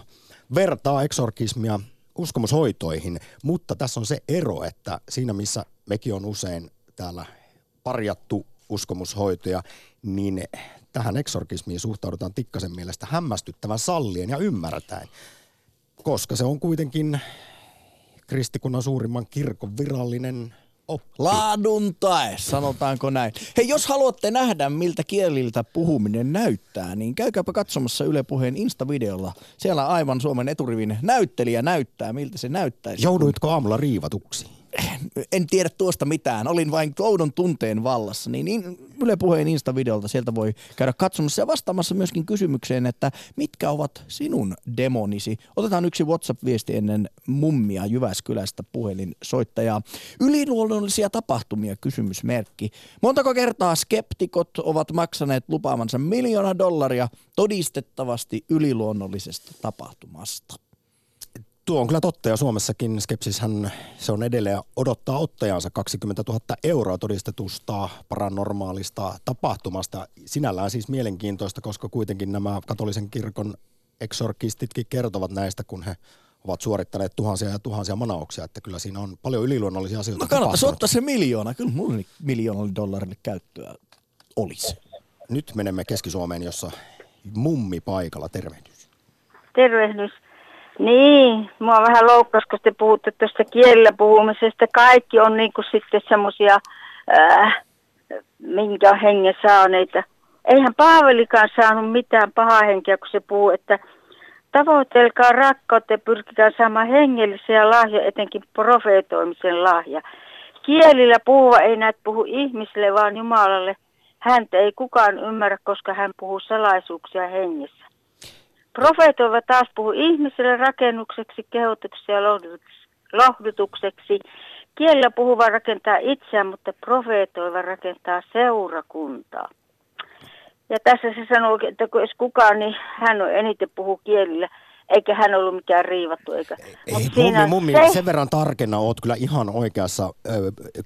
vertaa eksorkismia uskomushoitoihin, mutta tässä on se ero, että siinä missä mekin on usein täällä parjattu uskomushoitoja, niin tähän eksorkismiin suhtaudutaan Tikkasen mielestä hämmästyttävän sallien ja ymmärtäen, koska se on kuitenkin kristikunnan suurimman kirkon virallinen oppi. Laadun tae, sanotaanko näin. Hei, jos haluatte nähdä, miltä kieliltä puhuminen näyttää, niin käykääpä katsomassa Yle Puheen Insta-videolla. Siellä aivan Suomen eturivin näyttelijä näyttää, miltä se näyttäisi. Jouduitko aamulla riivatuksi? En tiedä tuosta mitään, olin vain oudon tunteen vallassa, niin, Yle Puheen Insta-videolta sieltä voi käydä katsomassa ja vastaamassa myöskin kysymykseen, että mitkä ovat sinun demonisi. Otetaan yksi WhatsApp-viesti ennen mummia Jyväskylästä puhelinsoittajaa. Yliluonnollisia tapahtumia kysymysmerkki. Montako kertaa skeptikot ovat maksaneet lupaamansa miljoona dollaria todistettavasti yliluonnollisesta tapahtumasta? Tuo on kyllä totta ja Suomessakin skepsishän se on edelleen odottaa ottajansa 20 000 euroa todistetusta paranormaalista tapahtumasta. Sinällään siis mielenkiintoista, koska kuitenkin nämä katolisen kirkon eksorkistitkin kertovat näistä, kun he ovat suorittaneet tuhansia ja tuhansia manauksia, että kyllä siinä on paljon yliluonnollisia asioita No kannattaisi ottaa se miljoona. Kyllä mulla miljoonalle dollarille käyttöä olisi. Nyt menemme Keski-Suomeen, jossa mummi paikalla. Tervehdys. Tervehdys. Niin, mua vähän loukkasi, kun te puhutte tuosta kielellä puhumisesta. Kaikki on niinku sitten semmoisia, minkä hengen saaneita. Eihän Paavelikaan saanut mitään pahaa henkeä, kun se puhuu, että tavoitelkaa rakkautta ja pyrkikää saamaan hengellisiä lahja, etenkin profeetoimisen lahja. Kielillä puhuva ei näet puhu ihmisille, vaan Jumalalle. Häntä ei kukaan ymmärrä, koska hän puhuu salaisuuksia hengessä. Profeetoiva taas puhuu ihmiselle rakennukseksi, kehotukseksi ja lohdutukseksi-. Kielellä puhuva rakentaa itseään, mutta profeetoiva rakentaa seurakuntaa. Ja tässä se sanoo, että kun jos kukaan, niin hän on eniten puhu kielillä, eikä hän ollut mikään riivattu. Eikä. Ei, mummi, mummi, se- sen verran tarkenna oot kyllä ihan oikeassa.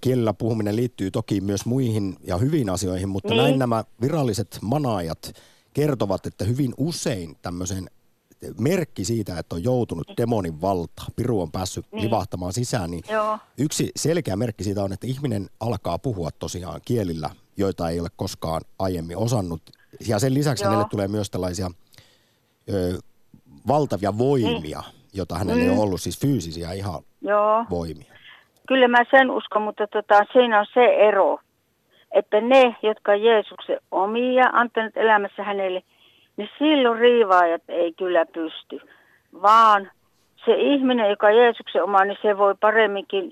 Kielellä puhuminen liittyy toki myös muihin ja hyviin asioihin, mutta Niin. näin nämä viralliset manaajat kertovat, että hyvin usein tämmöisen merkki siitä, että on joutunut demonin valta, piru on päässyt Niin. livahtamaan sisään, niin Joo. yksi selkeä merkki siitä on, että ihminen alkaa puhua tosiaan kielillä, joita ei ole koskaan aiemmin osannut. Ja sen lisäksi Joo. hänelle tulee myös tällaisia ö, valtavia voimia, jota hänellä ei Mm. ole ollut, siis fyysisiä ihan Joo. voimia. Kyllä mä sen uskon, mutta tota, siinä on se ero, että ne, jotka Jeesuksen omia antanut elämässä hänelle, niin silloin riivaajat ei kyllä pysty, vaan se ihminen, joka Jeesuksen oma, niin se voi paremminkin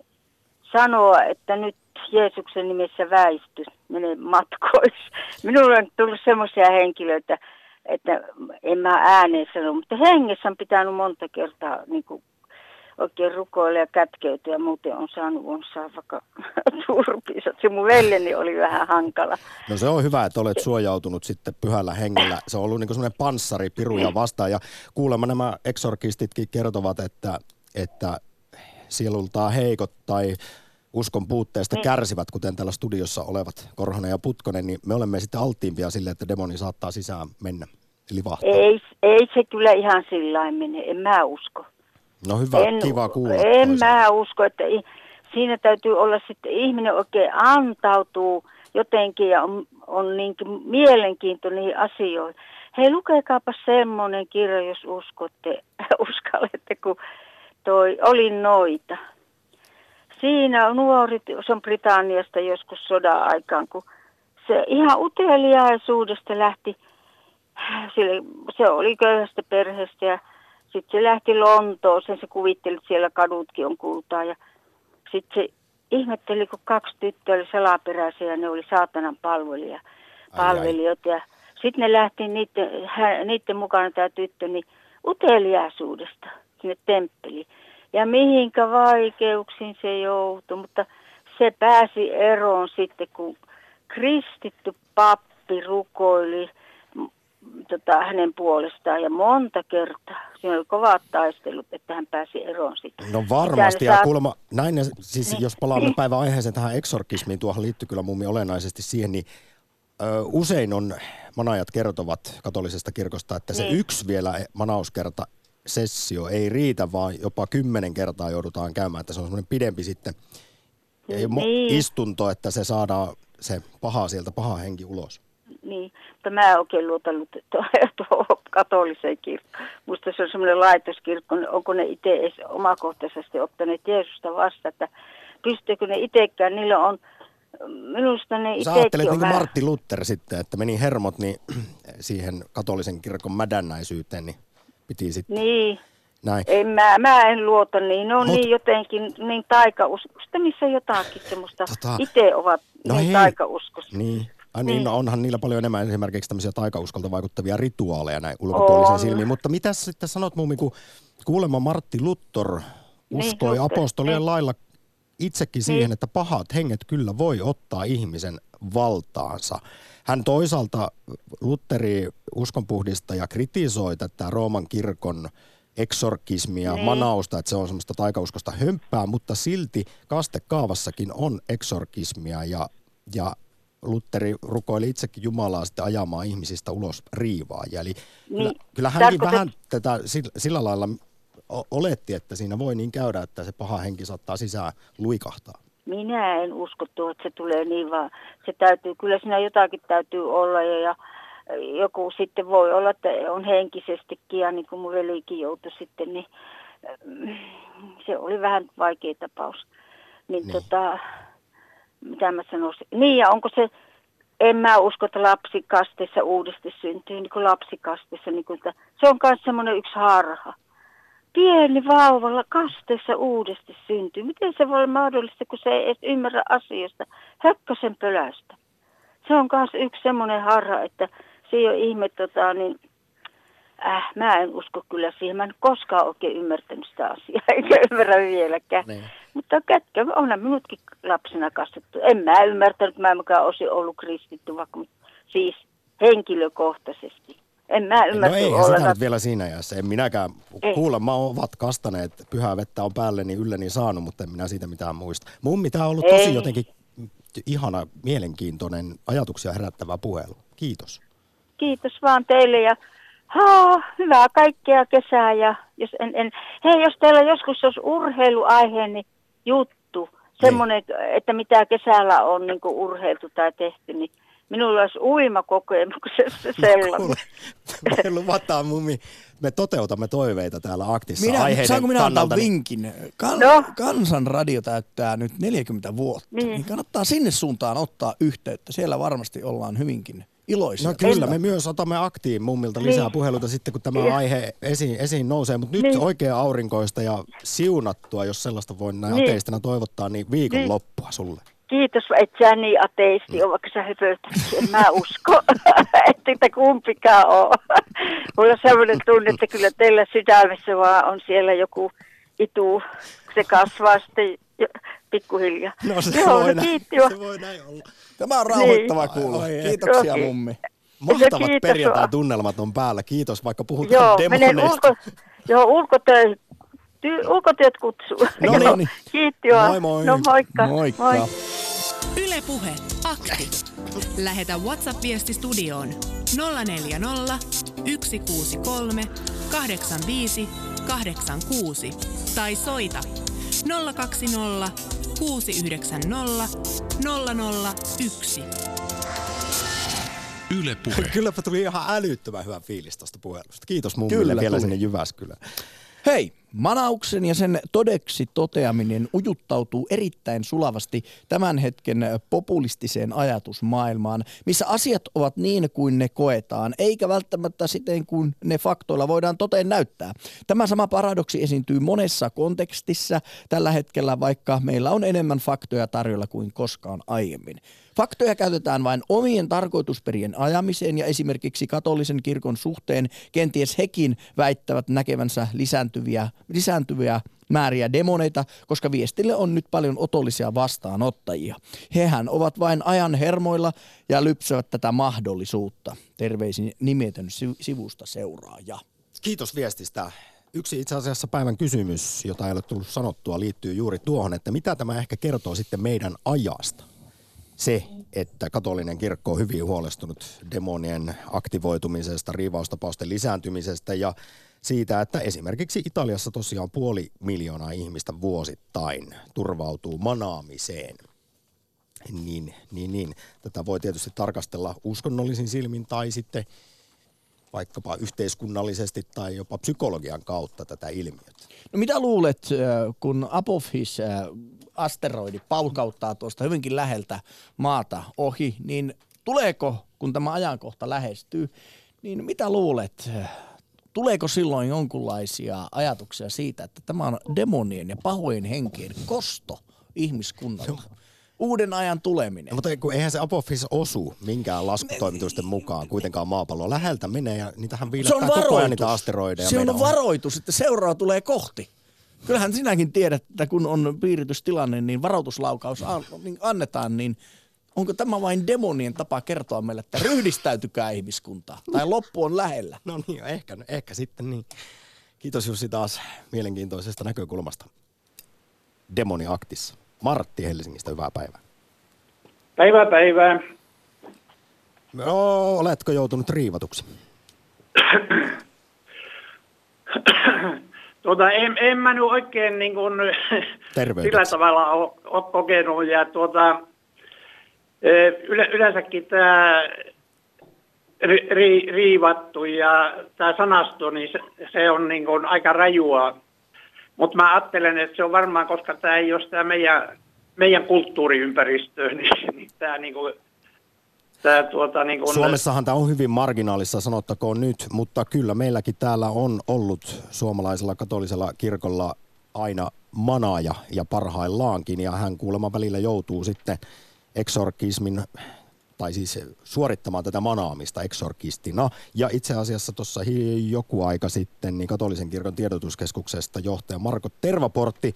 sanoa, että nyt Jeesuksen nimessä väisty, mene matkois. Minulle on tullut semmoisia henkilöitä, että en mä ääneen sano, mutta hengessä on pitänyt monta kertaa niin kuin oikein rukoilla ja kätkeytyä ja muuten on saanut on saa vaikka turpiinsa. Se mun veljeni oli vähän hankala. No se on hyvä, että olet suojautunut sitten pyhällä hengellä. Se on ollut niin semmoinen panssari piruja vastaan. Ja kuulemma nämä eksorkistitkin kertovat, että, että sielultaan heikot tai uskon puutteesta Niin. kärsivät, kuten täällä studiossa olevat Korhonen ja Putkonen, niin me olemme sitten alttiimpia sille, että demoni saattaa sisään mennä. Eli vahtaa. Ei, ei se kyllä ihan sillä mene, en mä usko. No hyvä, en, kiva kuulla. En toisaalta. mä usko, että siinä täytyy olla sitten ihminen oikein antautuu jotenkin ja on, on niinkin mielenkiintoinen niihin asioihin. Hei, lukekaapa semmoinen kirja, jos uskotte, uskallette, kun toi oli noita. Siinä on nuori, se on Britanniasta joskus sodan aikaan, kun se ihan uteliaisuudesta lähti, sille, se oli köyhästä perheestä ja sitten se lähti Lontooseen, se kuvitteli, että siellä kadutkin on kultaa. Ja sitten se ihmetteli, kun kaksi tyttöä oli salaperäisiä ja ne oli saatanan palvelija, palvelijoita ja sitten ne lähti niiden, hä, niiden mukana tämä tyttö niin uteliaisuudesta sinne temppeliin. Ja mihinkä vaikeuksiin se joutui, mutta se pääsi eroon sitten, kun kristitty pappi rukoili tota, hänen puolestaan ja monta kertaa. Siinä oli kovat taistelut, että hän pääsi eroon sitten. No varmasti, ja saa- kuulemma näin, siis Niin. jos palaamme päivän aiheeseen tähän eksorkismiin, tuohon liittyy kyllä mummi olennaisesti siihen, niin ö, usein on, manajat kertovat katolisesta kirkosta, että se Niin. yksi vielä manauskerta sessio ei riitä, vaan jopa kymmenen kertaa joudutaan käymään, että se on semmoinen pidempi sitten Niin. istunto, että se saadaan se paha sieltä, paha henki ulos. Niin, mutta mä en oikein luota tuohon katoliseen kirkkoon. Musta se on semmoinen laitoskirkko, niin onko ne itse edes omakohtaisesti ottaneet Jeesusta vasta, että pystyykö ne itsekään, niillä on, minusta ne Sä ajattelet niin kuin Martti Luther sitten, että meni hermot niin siihen katolisen kirkon mädännäisyyteen, niin piti sitten Niin, näin. en mä, mä en luota niin, ne on Mut- niin jotenkin niin taikauskosta, missä jotakin semmoista, Tota- itse ovat No niin hei. taikauskossa. Niin. Ai niin, Niin. no onhan niillä paljon enemmän esimerkiksi tämmöisiä taikauskolta vaikuttavia rituaaleja näin ulkopuolisen silmiin. Mutta mitä sitten sanot mummi, kun kuulemma Martti Luther Niin, uskoi Luther, apostolien niin. lailla itsekin siihen, Niin. että pahat henget kyllä voi ottaa ihmisen valtaansa. Hän toisaalta Lutteri uskonpuhdistaja kritisoi tätä Rooman kirkon eksorkismia, Niin. manausta, että se on semmoista taikauskosta hömppää, mutta silti kastekaavassakin on eksorkismia ja, ja Lutteri rukoili itsekin Jumalaa sitten ajamaan ihmisistä ulos riivaajia. Eli kyllä, Niin, kyllä hänkin tarkoitat- vähän tätä sillä, lailla oletti, että siinä voi niin käydä, että se paha henki saattaa sisään luikahtaa. Minä en usko tuo, että se tulee niin vaan. Se täytyy, kyllä siinä jotakin täytyy olla ja, ja joku sitten voi olla, että on henkisestikin ja niin kuin mun velikin joutui sitten, niin mm, se oli vähän vaikea tapaus. Niin. niin. tota, mitä mä sanoisin. Niin ja onko se, en mä usko, että lapsikasteessa uudesti syntyy, niin kuin lapsikasteessa. Niin kuin, että, se on myös semmoinen yksi harha pieni vauvalla kasteessa uudesti syntyy. Miten se voi olla mahdollista, kun se ei edes ymmärrä asioista? Hökkösen pölästä. Se on myös yksi semmoinen harha, että se ei ole ihme, tota, niin äh, mä en usko kyllä siihen. Mä en koskaan oikein ymmärtänyt sitä asiaa, eikä ymmärrä vieläkään. Niin. Mutta kätkä, onhan minutkin lapsena kastettu. En mä ymmärtänyt, mä en olisin ollut kristitty, vaikka siis henkilökohtaisesti. En mä No ymmärrä ei sitä ollenkaan. nyt vielä siinä iässä. En minäkään. Ei. Kuulemma ovat kastaneet, pyhää vettä on päälleni ylleni saanut, mutta en minä siitä mitään muista. Mummi, tämä on ollut tosi Ei. jotenkin ihana, mielenkiintoinen, ajatuksia herättävä puhelu. Kiitos. Kiitos vaan teille ja haa, hyvää kaikkea kesää. Ja jos en, en, hei, jos teillä joskus olisi urheiluaiheeni juttu, semmoinen, että mitä kesällä on niin urheiltu tai tehty, niin minulla olisi uimakokemuksessa sellainen. Kuule, me luvataan mummi, me toteutamme toiveita täällä aktissa Minä, aiheiden saanko minä antaa kannalta. niin- vinkin? Kan, No. Kansanradio täyttää nyt 40 vuotta, niin. Niin. niin kannattaa sinne suuntaan ottaa yhteyttä. Siellä varmasti ollaan hyvinkin iloisia. No kyllä, tästä. me myös otamme aktiin mummilta lisää Niin. puheluita sitten, kun tämä Ja. aihe esiin, esiin nousee. Mutta nyt Niin. oikein aurinkoista ja siunattua, jos sellaista voin näin Niin. ateistina toivottaa, niin viikon Niin. loppua sulle. Kiitos, et sä niin ateisti ole, vaikka sä höpötät. En mä usko, että kumpikaan ole. Mulla on sellainen tunne, että kyllä teillä sydämessä vaan on siellä joku itu. Se kasvaa sitten pikkuhiljaa. No se, Joo, voi, no näin, kiitti se voi näin olla. Tämä on rauhoittava Niin. kuulla. Kiitoksia Okei. mummi. Mahtavat perjantai-tunnelmat on päällä. Kiitos, vaikka puhutaan Joo, menen demoneista. ulko, joo, ulkotöihin. Ty, ulkotyöt kutsuu. No niin, niin. Kiitti vaan. Moi, moi. No moikka. Moikka. Moi. Yle Puhe, akti. Lähetä WhatsApp-viesti studioon 040 163 85 86 tai soita 020 690 001. Yle Puhe. Kylläpä tuli ihan älyttömän hyvä fiilis tuosta puhelusta. Kiitos mummille Kyllä vielä tuli. sinne Jyväskylään. Hei, manauksen ja sen todeksi toteaminen ujuttautuu erittäin sulavasti tämän hetken populistiseen ajatusmaailmaan, missä asiat ovat niin kuin ne koetaan, eikä välttämättä siten kuin ne faktoilla voidaan toteen näyttää. Tämä sama paradoksi esiintyy monessa kontekstissa tällä hetkellä, vaikka meillä on enemmän faktoja tarjolla kuin koskaan aiemmin. Faktoja käytetään vain omien tarkoitusperien ajamiseen ja esimerkiksi katolisen kirkon suhteen kenties hekin väittävät näkevänsä lisääntyviä, lisääntyviä määriä demoneita, koska viestille on nyt paljon otollisia vastaanottajia. Hehän ovat vain ajan hermoilla ja lypsävät tätä mahdollisuutta. Terveisin nimetön si- sivusta seuraaja. Kiitos viestistä. Yksi itse asiassa päivän kysymys, jota ei ole tullut sanottua, liittyy juuri tuohon, että mitä tämä ehkä kertoo sitten meidän ajasta. Se, että katolinen kirkko on hyvin huolestunut demonien aktivoitumisesta, riivaustapausten lisääntymisestä ja siitä, että esimerkiksi Italiassa tosiaan puoli miljoonaa ihmistä vuosittain turvautuu manaamiseen. Niin, niin, niin. Tätä voi tietysti tarkastella uskonnollisin silmin tai sitten vaikkapa yhteiskunnallisesti tai jopa psykologian kautta tätä ilmiötä. No mitä luulet, äh, kun Apophis äh, asteroidi paukauttaa tuosta hyvinkin läheltä maata ohi, niin tuleeko, kun tämä ajankohta lähestyy, niin mitä luulet, äh, tuleeko silloin jonkunlaisia ajatuksia siitä, että tämä on demonien ja pahojen henkien kosto ihmiskunnalla? Uuden ajan tuleminen. No, mutta kun eihän se Apophis osu minkään laskutoimitusten mukaan kuitenkaan maapalloon. Läheltä menee ja niitähän on viilettää koko ajan varoitus. niitä asteroideja. Se on meidän varoitus, että seuraava tulee kohti. Kyllähän sinäkin tiedät, että kun on piiritystilanne, niin varoituslaukaus niin annetaan, niin onko tämä vain demonien tapa kertoa meille, että ryhdistäytykää ihmiskuntaa? Tai loppu on lähellä. No niin, ehkä, ehkä sitten niin. Kiitos Jussi taas mielenkiintoisesta näkökulmasta. Demoniaktissa. Martti Helsingistä, hyvää päivää. Päivää päivää. No, oletko joutunut riivatuksi? Tuota, en, en mä nyt oikein niin kuin, sillä tavalla ole, kokenut. Ja tuota, yle, yleensäkin tämä ri, ri, riivattu ja tämä sanasto, niin se, se on niin kuin aika rajua. Mutta mä ajattelen, että se on varmaan, koska tämä ei ole sitä meidän, meidän kulttuuriympäristö, niin, niin tämä niin kuin, tämä tuota niin kuin, Suomessahan tämä on hyvin marginaalissa, sanottakoon nyt, mutta kyllä meilläkin täällä on ollut suomalaisella katolisella kirkolla aina manaaja ja parhaillaankin, ja hän kuulemma välillä joutuu sitten eksorkismin tai siis suorittamaan tätä manaamista eksorkistina. Ja itse asiassa tuossa joku aika sitten niin katolisen kirkon tiedotuskeskuksesta johtaja Marko Tervaportti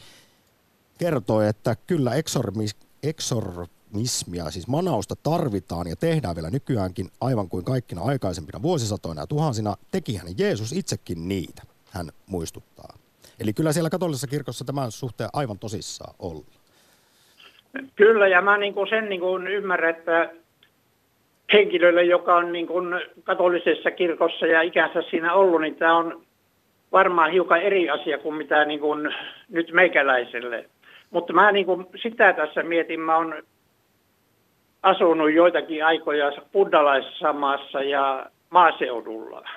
kertoi, että kyllä eksormi, eksor, manaismia, siis manausta tarvitaan ja tehdään vielä nykyäänkin aivan kuin kaikkina aikaisempina vuosisatoina ja tuhansina. Tekihän Jeesus itsekin niitä, hän muistuttaa. Eli kyllä siellä katolisessa kirkossa tämän suhteen aivan tosissaan olla. Kyllä, ja mä niin kuin sen niin kuin ymmärrän, että henkilölle, joka on niin kuin katolisessa kirkossa ja ikänsä siinä ollut, niin tämä on varmaan hiukan eri asia kuin mitä niin kuin nyt meikäläiselle. Mutta mä niin kuin sitä tässä mietin, mä oon asunut joitakin aikoja buddalaisessa maassa ja maaseudulla.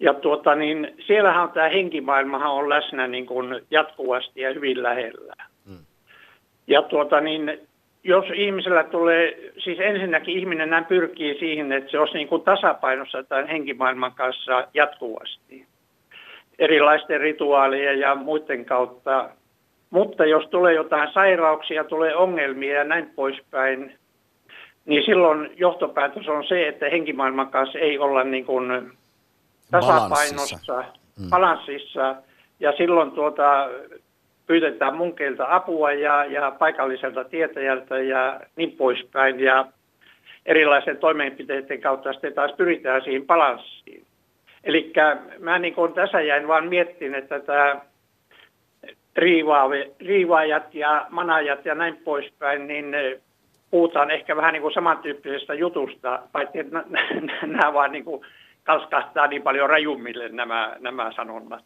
Ja tuota, niin siellähän tämä henkimaailmahan on läsnä niin kuin jatkuvasti ja hyvin lähellä. Ja tuota, niin, jos ihmisellä tulee, siis ensinnäkin ihminen näin pyrkii siihen, että se olisi niin kuin tasapainossa tämän henkimaailman kanssa jatkuvasti. Erilaisten rituaalien ja muiden kautta. Mutta jos tulee jotain sairauksia, tulee ongelmia ja näin poispäin, niin silloin johtopäätös on se, että henkimaailman kanssa ei olla niin kuin tasapainossa, balanssissa, balanssissa ja silloin tuota, pyydetään munkeilta apua ja, ja paikalliselta tietäjältä ja niin poispäin. Ja erilaisen toimenpiteiden kautta sitten taas pyritään siihen balanssiin. Eli mä niin kuin tässä jäin vaan miettimään, että tämä riivaajat ja manajat ja näin poispäin, niin puhutaan ehkä vähän niin kuin samantyyppisestä jutusta, paitsi että nämä vaan niin kuin kalskahtaa niin paljon rajummille nämä, nämä sanonnat.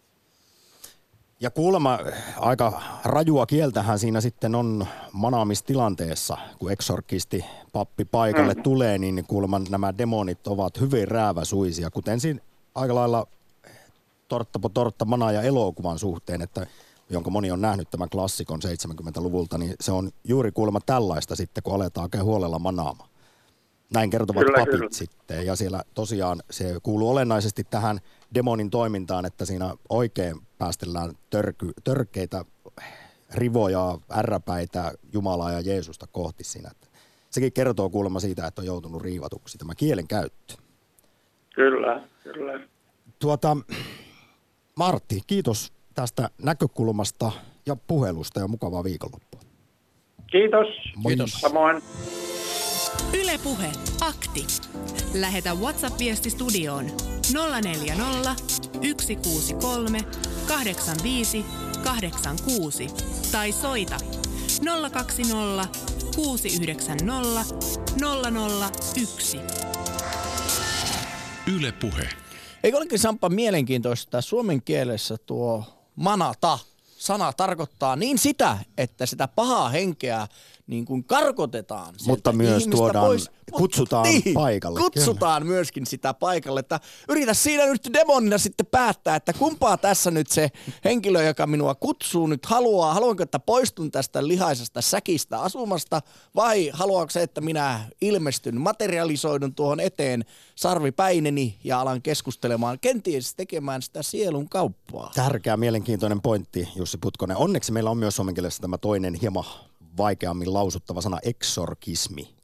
Ja kuulemma aika rajua kieltähän siinä sitten on manaamistilanteessa, kun eksorkisti pappi paikalle mm. tulee, niin kuulemma nämä demonit ovat hyvin rääväsuisia, kuten siinä aika lailla torttapo tortta mana ja elokuvan suhteen, että jonka moni on nähnyt tämän klassikon 70-luvulta, niin se on juuri kuulemma tällaista sitten, kun aletaan oikein huolella manaamaan. Näin kertovat kyllä, papit kyllä. sitten. Ja siellä tosiaan se kuuluu olennaisesti tähän demonin toimintaan, että siinä oikein päästellään törky, törkeitä rivoja, ärräpäitä Jumalaa ja Jeesusta kohti siinä. Sekin kertoo kuulemma siitä, että on joutunut riivatuksi tämä kielen käyttö. Kyllä, kyllä. Tuota, Martti, kiitos tästä näkökulmasta ja puhelusta ja mukavaa viikonloppua. Kiitos. Kiitos. Samoin. Ylepuhe akti. Lähetä WhatsApp-viesti studioon 040 163 85 86 tai soita 020 690 001. Ylepuhe. Eikö olekin Sampa mielenkiintoista, suomen kielessä tuo manata sana tarkoittaa niin sitä, että sitä pahaa henkeä niin kuin karkotetaan. Mutta myös tuodaan, pois. kutsutaan niin, paikalle. Kutsutaan kyllä. myöskin sitä paikalle. Että yritä siinä nyt demonina sitten päättää, että kumpaa tässä nyt se henkilö, joka minua kutsuu nyt haluaa. Haluanko, että poistun tästä lihaisesta säkistä asumasta vai haluaako se, että minä ilmestyn, materialisoidun tuohon eteen sarvipäineni ja alan keskustelemaan, kenties tekemään sitä sielun kauppaa. Tärkeä, mielenkiintoinen pointti, Jussi Putkonen. Onneksi meillä on myös suomenkielessä tämä toinen hieman vaikeammin lausuttava sana eksorkismi.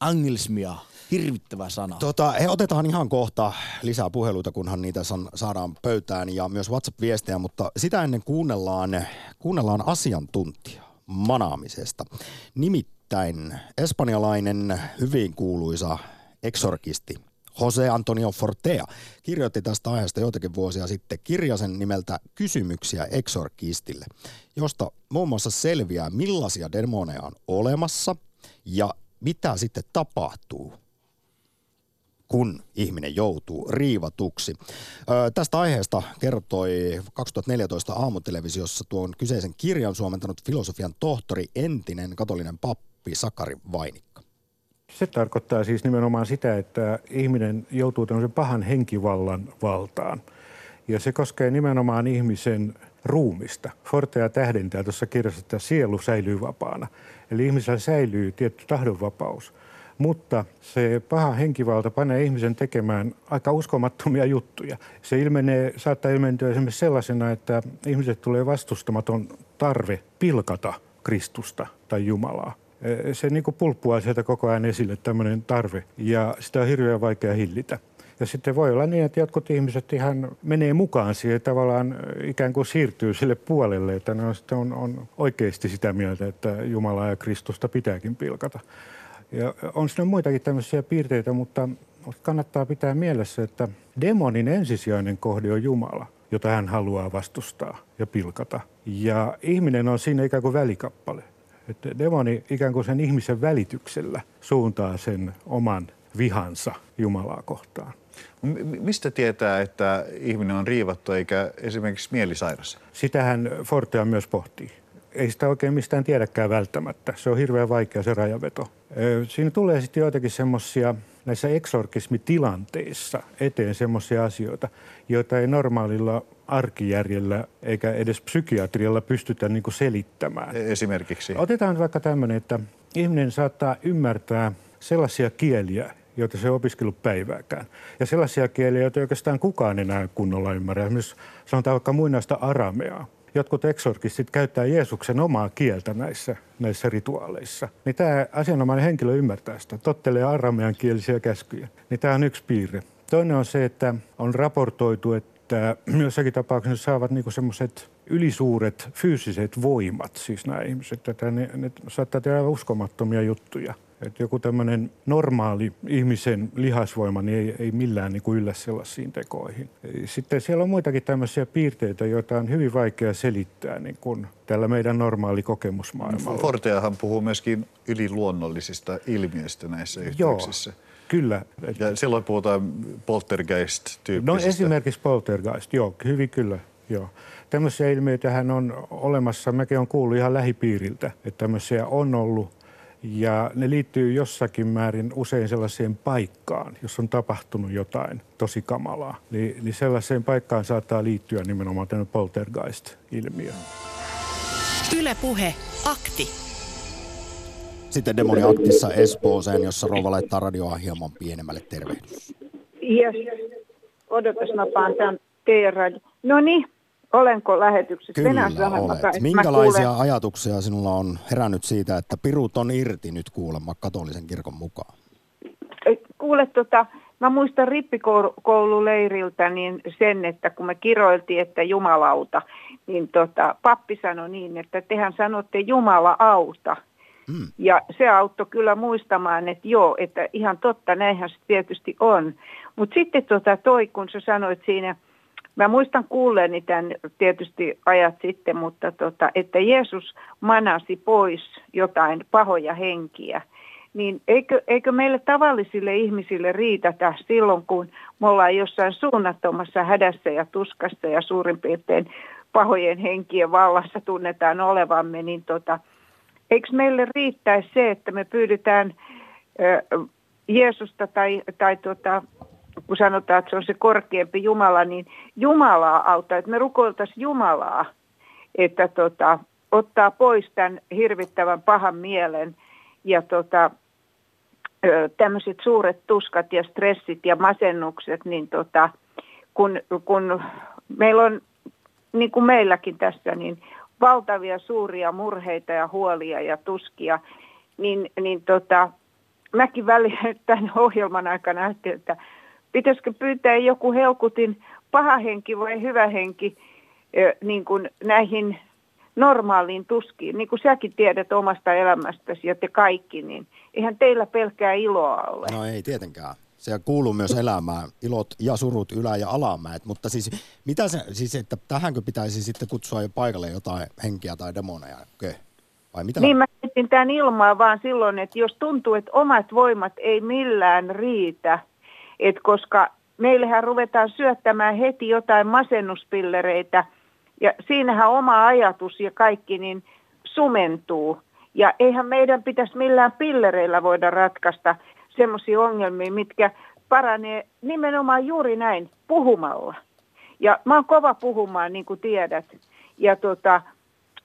Anglismia, hirvittävä sana. Tota, he otetaan ihan kohta lisää puheluita, kunhan niitä saadaan pöytään ja myös WhatsApp-viestejä, mutta sitä ennen kuunnellaan, kuunnellaan asiantuntija manaamisesta. Nimittäin espanjalainen hyvin kuuluisa eksorkisti Jose Antonio Fortea kirjoitti tästä aiheesta joitakin vuosia sitten kirjasen nimeltä Kysymyksiä eksorkistille, josta muun muassa selviää millaisia demoneja on olemassa ja mitä sitten tapahtuu, kun ihminen joutuu riivatuksi. Ö, tästä aiheesta kertoi 2014 aamutelevisiossa tuon kyseisen kirjan suomentanut filosofian tohtori, entinen katolinen pappi Sakari Vainikka. Se tarkoittaa siis nimenomaan sitä, että ihminen joutuu tämmöisen pahan henkivallan valtaan. Ja se koskee nimenomaan ihmisen ruumista. Fortea tähdentää tuossa kirjassa, että sielu säilyy vapaana. Eli ihmisellä säilyy tietty tahdonvapaus. Mutta se paha henkivalta panee ihmisen tekemään aika uskomattomia juttuja. Se ilmenee, saattaa ilmentyä esimerkiksi sellaisena, että ihmiset tulee vastustamaton tarve pilkata Kristusta tai Jumalaa se niin kuin pulppuaa sieltä koko ajan esille tämmöinen tarve ja sitä on hirveän vaikea hillitä. Ja sitten voi olla niin, että jotkut ihmiset ihan menee mukaan siihen tavallaan ikään kuin siirtyy sille puolelle, että ne on, on, on oikeasti sitä mieltä, että Jumalaa ja Kristusta pitääkin pilkata. Ja on siinä muitakin tämmöisiä piirteitä, mutta kannattaa pitää mielessä, että demonin ensisijainen kohde on Jumala, jota hän haluaa vastustaa ja pilkata. Ja ihminen on siinä ikään kuin välikappale. Että demoni ikään kuin sen ihmisen välityksellä suuntaa sen oman vihansa Jumalaa kohtaan. Mistä tietää, että ihminen on riivattu eikä esimerkiksi mielisairas? Sitähän Fortea myös pohtii. Ei sitä oikein mistään tiedäkään välttämättä. Se on hirveän vaikea se rajaveto. Siinä tulee sitten joitakin semmoisia näissä eksorkismitilanteissa eteen semmoisia asioita, joita ei normaalilla arkijärjellä eikä edes psykiatrialla pystytä niin kuin selittämään. E, esimerkiksi? Otetaan vaikka tämmöinen, että ihminen saattaa ymmärtää sellaisia kieliä, joita se on opiskellut päivääkään. Ja sellaisia kieliä, joita oikeastaan kukaan enää kunnolla ymmärrä. Esimerkiksi sanotaan vaikka muinaista arameaa. Jotkut eksorkistit käyttää Jeesuksen omaa kieltä näissä, näissä rituaaleissa. Niin tämä asianomainen henkilö ymmärtää sitä, tottelee aramean kielisiä käskyjä. Niin tämä on yksi piirre. Toinen on se, että on raportoitu, että jossakin tapauksessa saavat niinku semmoiset ylisuuret fyysiset voimat, siis nämä ihmiset. Että ne, ne saattaa tehdä uskomattomia juttuja. Että joku tämmöinen normaali ihmisen lihasvoima niin ei, ei millään niin kuin yllä sellaisiin tekoihin. Sitten siellä on muitakin tämmöisiä piirteitä, joita on hyvin vaikea selittää niin kuin tällä meidän normaali kokemusmaailmalla. Forteahan puhuu myöskin yliluonnollisista ilmiöistä näissä yhteyksissä. Joo. Kyllä. Ja silloin puhutaan poltergeist-tyyppisistä. No esimerkiksi poltergeist, joo, hyvin kyllä, joo. Tämmöisiä ilmiöitähän on olemassa, mäkin olen kuullut ihan lähipiiriltä, että tämmöisiä on ollut ja ne liittyy jossakin määrin usein sellaiseen paikkaan, jos on tapahtunut jotain tosi kamalaa. Niin, niin sellaiseen paikkaan saattaa liittyä nimenomaan tämä poltergeist-ilmiö. Ylepuhe akti. Sitten Demoni Aktissa Espooseen, jossa rouva laittaa radioa hieman pienemmälle tervehdys. Yes. Odotas, mä paan tämän No niin, Olenko lähetyksessä? Kyllä olet. Minkälaisia kuulen... ajatuksia sinulla on herännyt siitä, että pirut on irti nyt kuulemma katolisen kirkon mukaan? Kuule, tota, mä muistan rippikoululeiriltä niin sen, että kun me kiroiltiin, että jumalauta, niin tota, pappi sanoi niin, että tehän sanotte Jumala auta. Hmm. Ja se auttoi kyllä muistamaan, että joo, että ihan totta, näinhän se tietysti on. Mutta sitten tota toi, kun sä sanoit siinä – Mä muistan kuulleeni tämän tietysti ajat sitten, mutta tota, että Jeesus manasi pois jotain pahoja henkiä. Niin eikö, eikö meille tavallisille ihmisille riitätä silloin, kun me ollaan jossain suunnattomassa hädässä ja tuskassa ja suurin piirtein pahojen henkien vallassa tunnetaan olevamme, niin tota, eikö meille riittäisi se, että me pyydetään ö, Jeesusta tai, tai tota, kun sanotaan, että se on se korkeampi Jumala, niin Jumalaa auttaa, että me rukoiltaisiin Jumalaa, että tota, ottaa pois tämän hirvittävän pahan mielen ja tota, tämmöiset suuret tuskat ja stressit ja masennukset, niin tota, kun, kun meillä on, niin kuin meilläkin tässä, niin valtavia suuria murheita ja huolia ja tuskia, niin, niin tota, mäkin väliin tämän ohjelman aikana ajattelin, että pitäisikö pyytää joku helkutin paha henki vai hyvä henki niin kuin näihin normaaliin tuskiin. Niin kuin säkin tiedät omasta elämästäsi ja te kaikki, niin eihän teillä pelkää iloa ole. No ei tietenkään. Se kuuluu myös elämään, ilot ja surut, ylä- ja alamäet. Mutta siis, mitä se, siis että tähänkö pitäisi sitten kutsua jo paikalle jotain henkiä tai demoneja? Okay. Vai mitä? Niin mä mietin tämän ilmaa vaan silloin, että jos tuntuu, että omat voimat ei millään riitä – et koska meillähän ruvetaan syöttämään heti jotain masennuspillereitä ja siinähän oma ajatus ja kaikki niin sumentuu. Ja eihän meidän pitäisi millään pillereillä voida ratkaista semmoisia ongelmia, mitkä paranee nimenomaan juuri näin puhumalla. Ja mä oon kova puhumaan, niin kuin tiedät. Ja tota,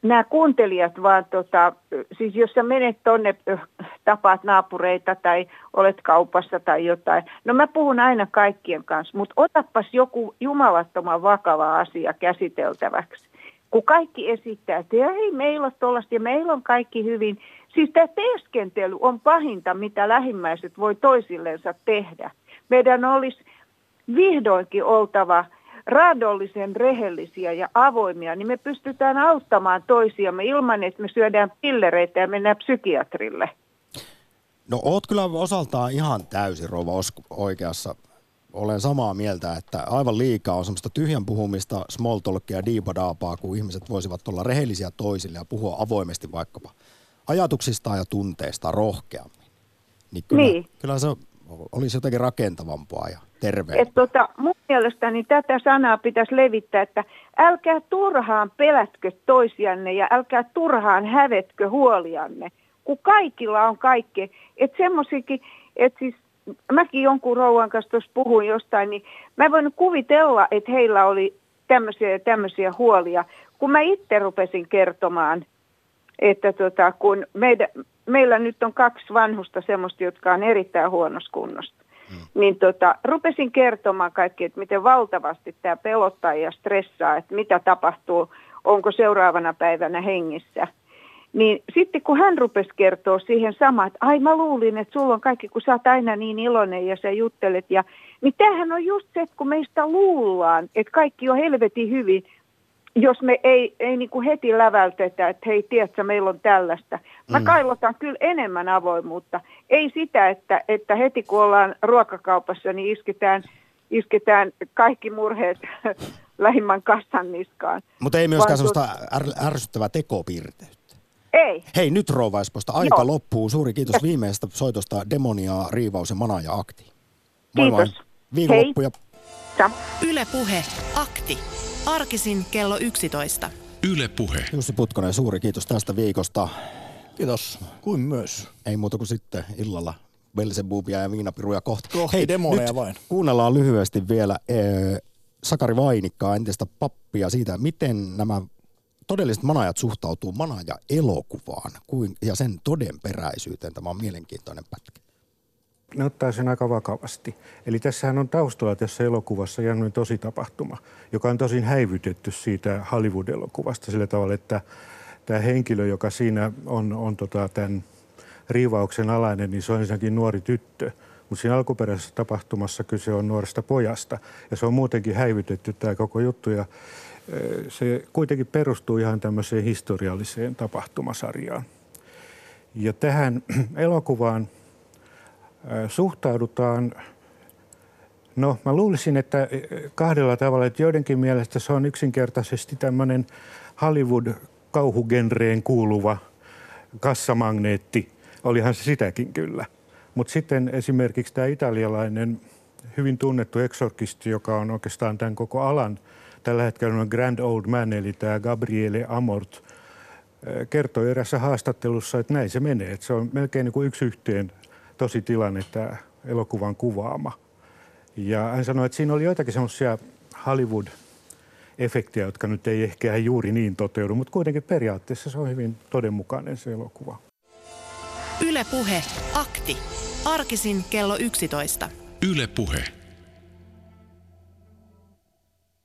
nämä kuuntelijat vaan, tota, siis jos sä menet tonne, tapaat naapureita tai olet kaupassa tai jotain. No mä puhun aina kaikkien kanssa, mutta otapas joku jumalattoman vakava asia käsiteltäväksi. Kun kaikki esittää, että ei meillä ole tuollaista ja meillä on kaikki hyvin. Siis tämä teeskentely on pahinta, mitä lähimmäiset voi toisillensa tehdä. Meidän olisi vihdoinkin oltava raadollisen rehellisiä ja avoimia, niin me pystytään auttamaan toisiamme ilman, että me syödään pillereitä ja mennään psykiatrille. No oot kyllä osaltaan ihan täysin rouva oikeassa. Olen samaa mieltä, että aivan liikaa on semmoista tyhjän puhumista, small talkia, diipadaapaa, kun ihmiset voisivat olla rehellisiä toisille ja puhua avoimesti vaikkapa ajatuksistaan ja tunteista rohkeammin. Niin kyllä, niin. kyllä se olisi jotenkin rakentavampaa ja terveempää. Et tota, mun mielestäni tätä sanaa pitäisi levittää, että älkää turhaan pelätkö toisianne ja älkää turhaan hävetkö huolianne, kun kaikilla on kaikki. Että semmosikin, että siis mäkin jonkun rouvan kanssa tuossa puhuin jostain, niin mä voin kuvitella, että heillä oli tämmöisiä ja tämmöisiä huolia. Kun mä itse rupesin kertomaan, että tota, kun meidän, meillä nyt on kaksi vanhusta semmoista, jotka on erittäin huonossa kunnossa. Hmm. Niin tota, rupesin kertomaan kaikki, että miten valtavasti tämä pelottaa ja stressaa, että mitä tapahtuu, onko seuraavana päivänä hengissä. Niin sitten kun hän rupesi kertoa siihen samaan, että ai mä luulin, että sulla on kaikki, kun sä oot aina niin iloinen ja sä juttelet. Ja, niin tämähän on just se, että kun meistä luullaan, että kaikki on helvetin hyvin, jos me ei, ei niin kuin heti lävältetä, että hei, tiedätkö, meillä on tällaista. Mä mm. kailotan kyllä enemmän avoimuutta. Ei sitä, että, että heti kun ollaan ruokakaupassa, niin isketään, isketään kaikki murheet lähimmän kassan niskaan. Mutta ei myöskään sellaista är, ärsyttävää tekopiirteyttä. Ei. Hei, nyt Rouva Esposta, aika Joo. loppuu. Suuri kiitos viimeisestä soitosta Demonia, Riivaus ja Mana ja Akti. Moi kiitos. moi. Viikonloppu ja... Yle Puhe, Akti. Arkisin kello 11. Yle Puhe. Jussi Putkonen, suuri kiitos tästä viikosta. Kiitos, kuin myös. Ei muuta kuin sitten illalla Belzebubia ja viinapiruja kohta. Kohti Hei, demoneja vain. Kuunnellaan lyhyesti vielä ee, Sakari Vainikkaa, entistä pappia siitä, miten nämä todelliset manajat suhtautuu manaja-elokuvaan ja sen todenperäisyyteen. Tämä on mielenkiintoinen pätkä ne ottaa sen aika vakavasti. Eli tässähän on taustalla tässä elokuvassa tosi tapahtuma, joka on tosin häivytetty siitä Hollywood-elokuvasta sillä tavalla, että tämä henkilö, joka siinä on, on tota tämän riivauksen alainen, niin se on ensinnäkin nuori tyttö. Mutta siinä alkuperäisessä tapahtumassa kyse on nuoresta pojasta. Ja se on muutenkin häivytetty tämä koko juttu. Ja se kuitenkin perustuu ihan tämmöiseen historialliseen tapahtumasarjaan. Ja tähän elokuvaan suhtaudutaan, no mä luulisin, että kahdella tavalla, että joidenkin mielestä se on yksinkertaisesti tämmöinen Hollywood-kauhugenreen kuuluva kassamagneetti. Olihan se sitäkin kyllä. Mutta sitten esimerkiksi tämä italialainen hyvin tunnettu exorkisti, joka on oikeastaan tämän koko alan tällä hetkellä on Grand Old Man, eli tämä Gabriele Amort, kertoi erässä haastattelussa, että näin se menee. Että se on melkein niin kuin yksi yhteen tosi tilanne tämä elokuvan kuvaama. Ja hän sanoi, että siinä oli joitakin semmoisia Hollywood-efektejä, jotka nyt ei ehkä juuri niin toteudu, mutta kuitenkin periaatteessa se on hyvin todenmukainen se elokuva. Ylepuhe akti. Arkisin kello 11. Ylepuhe.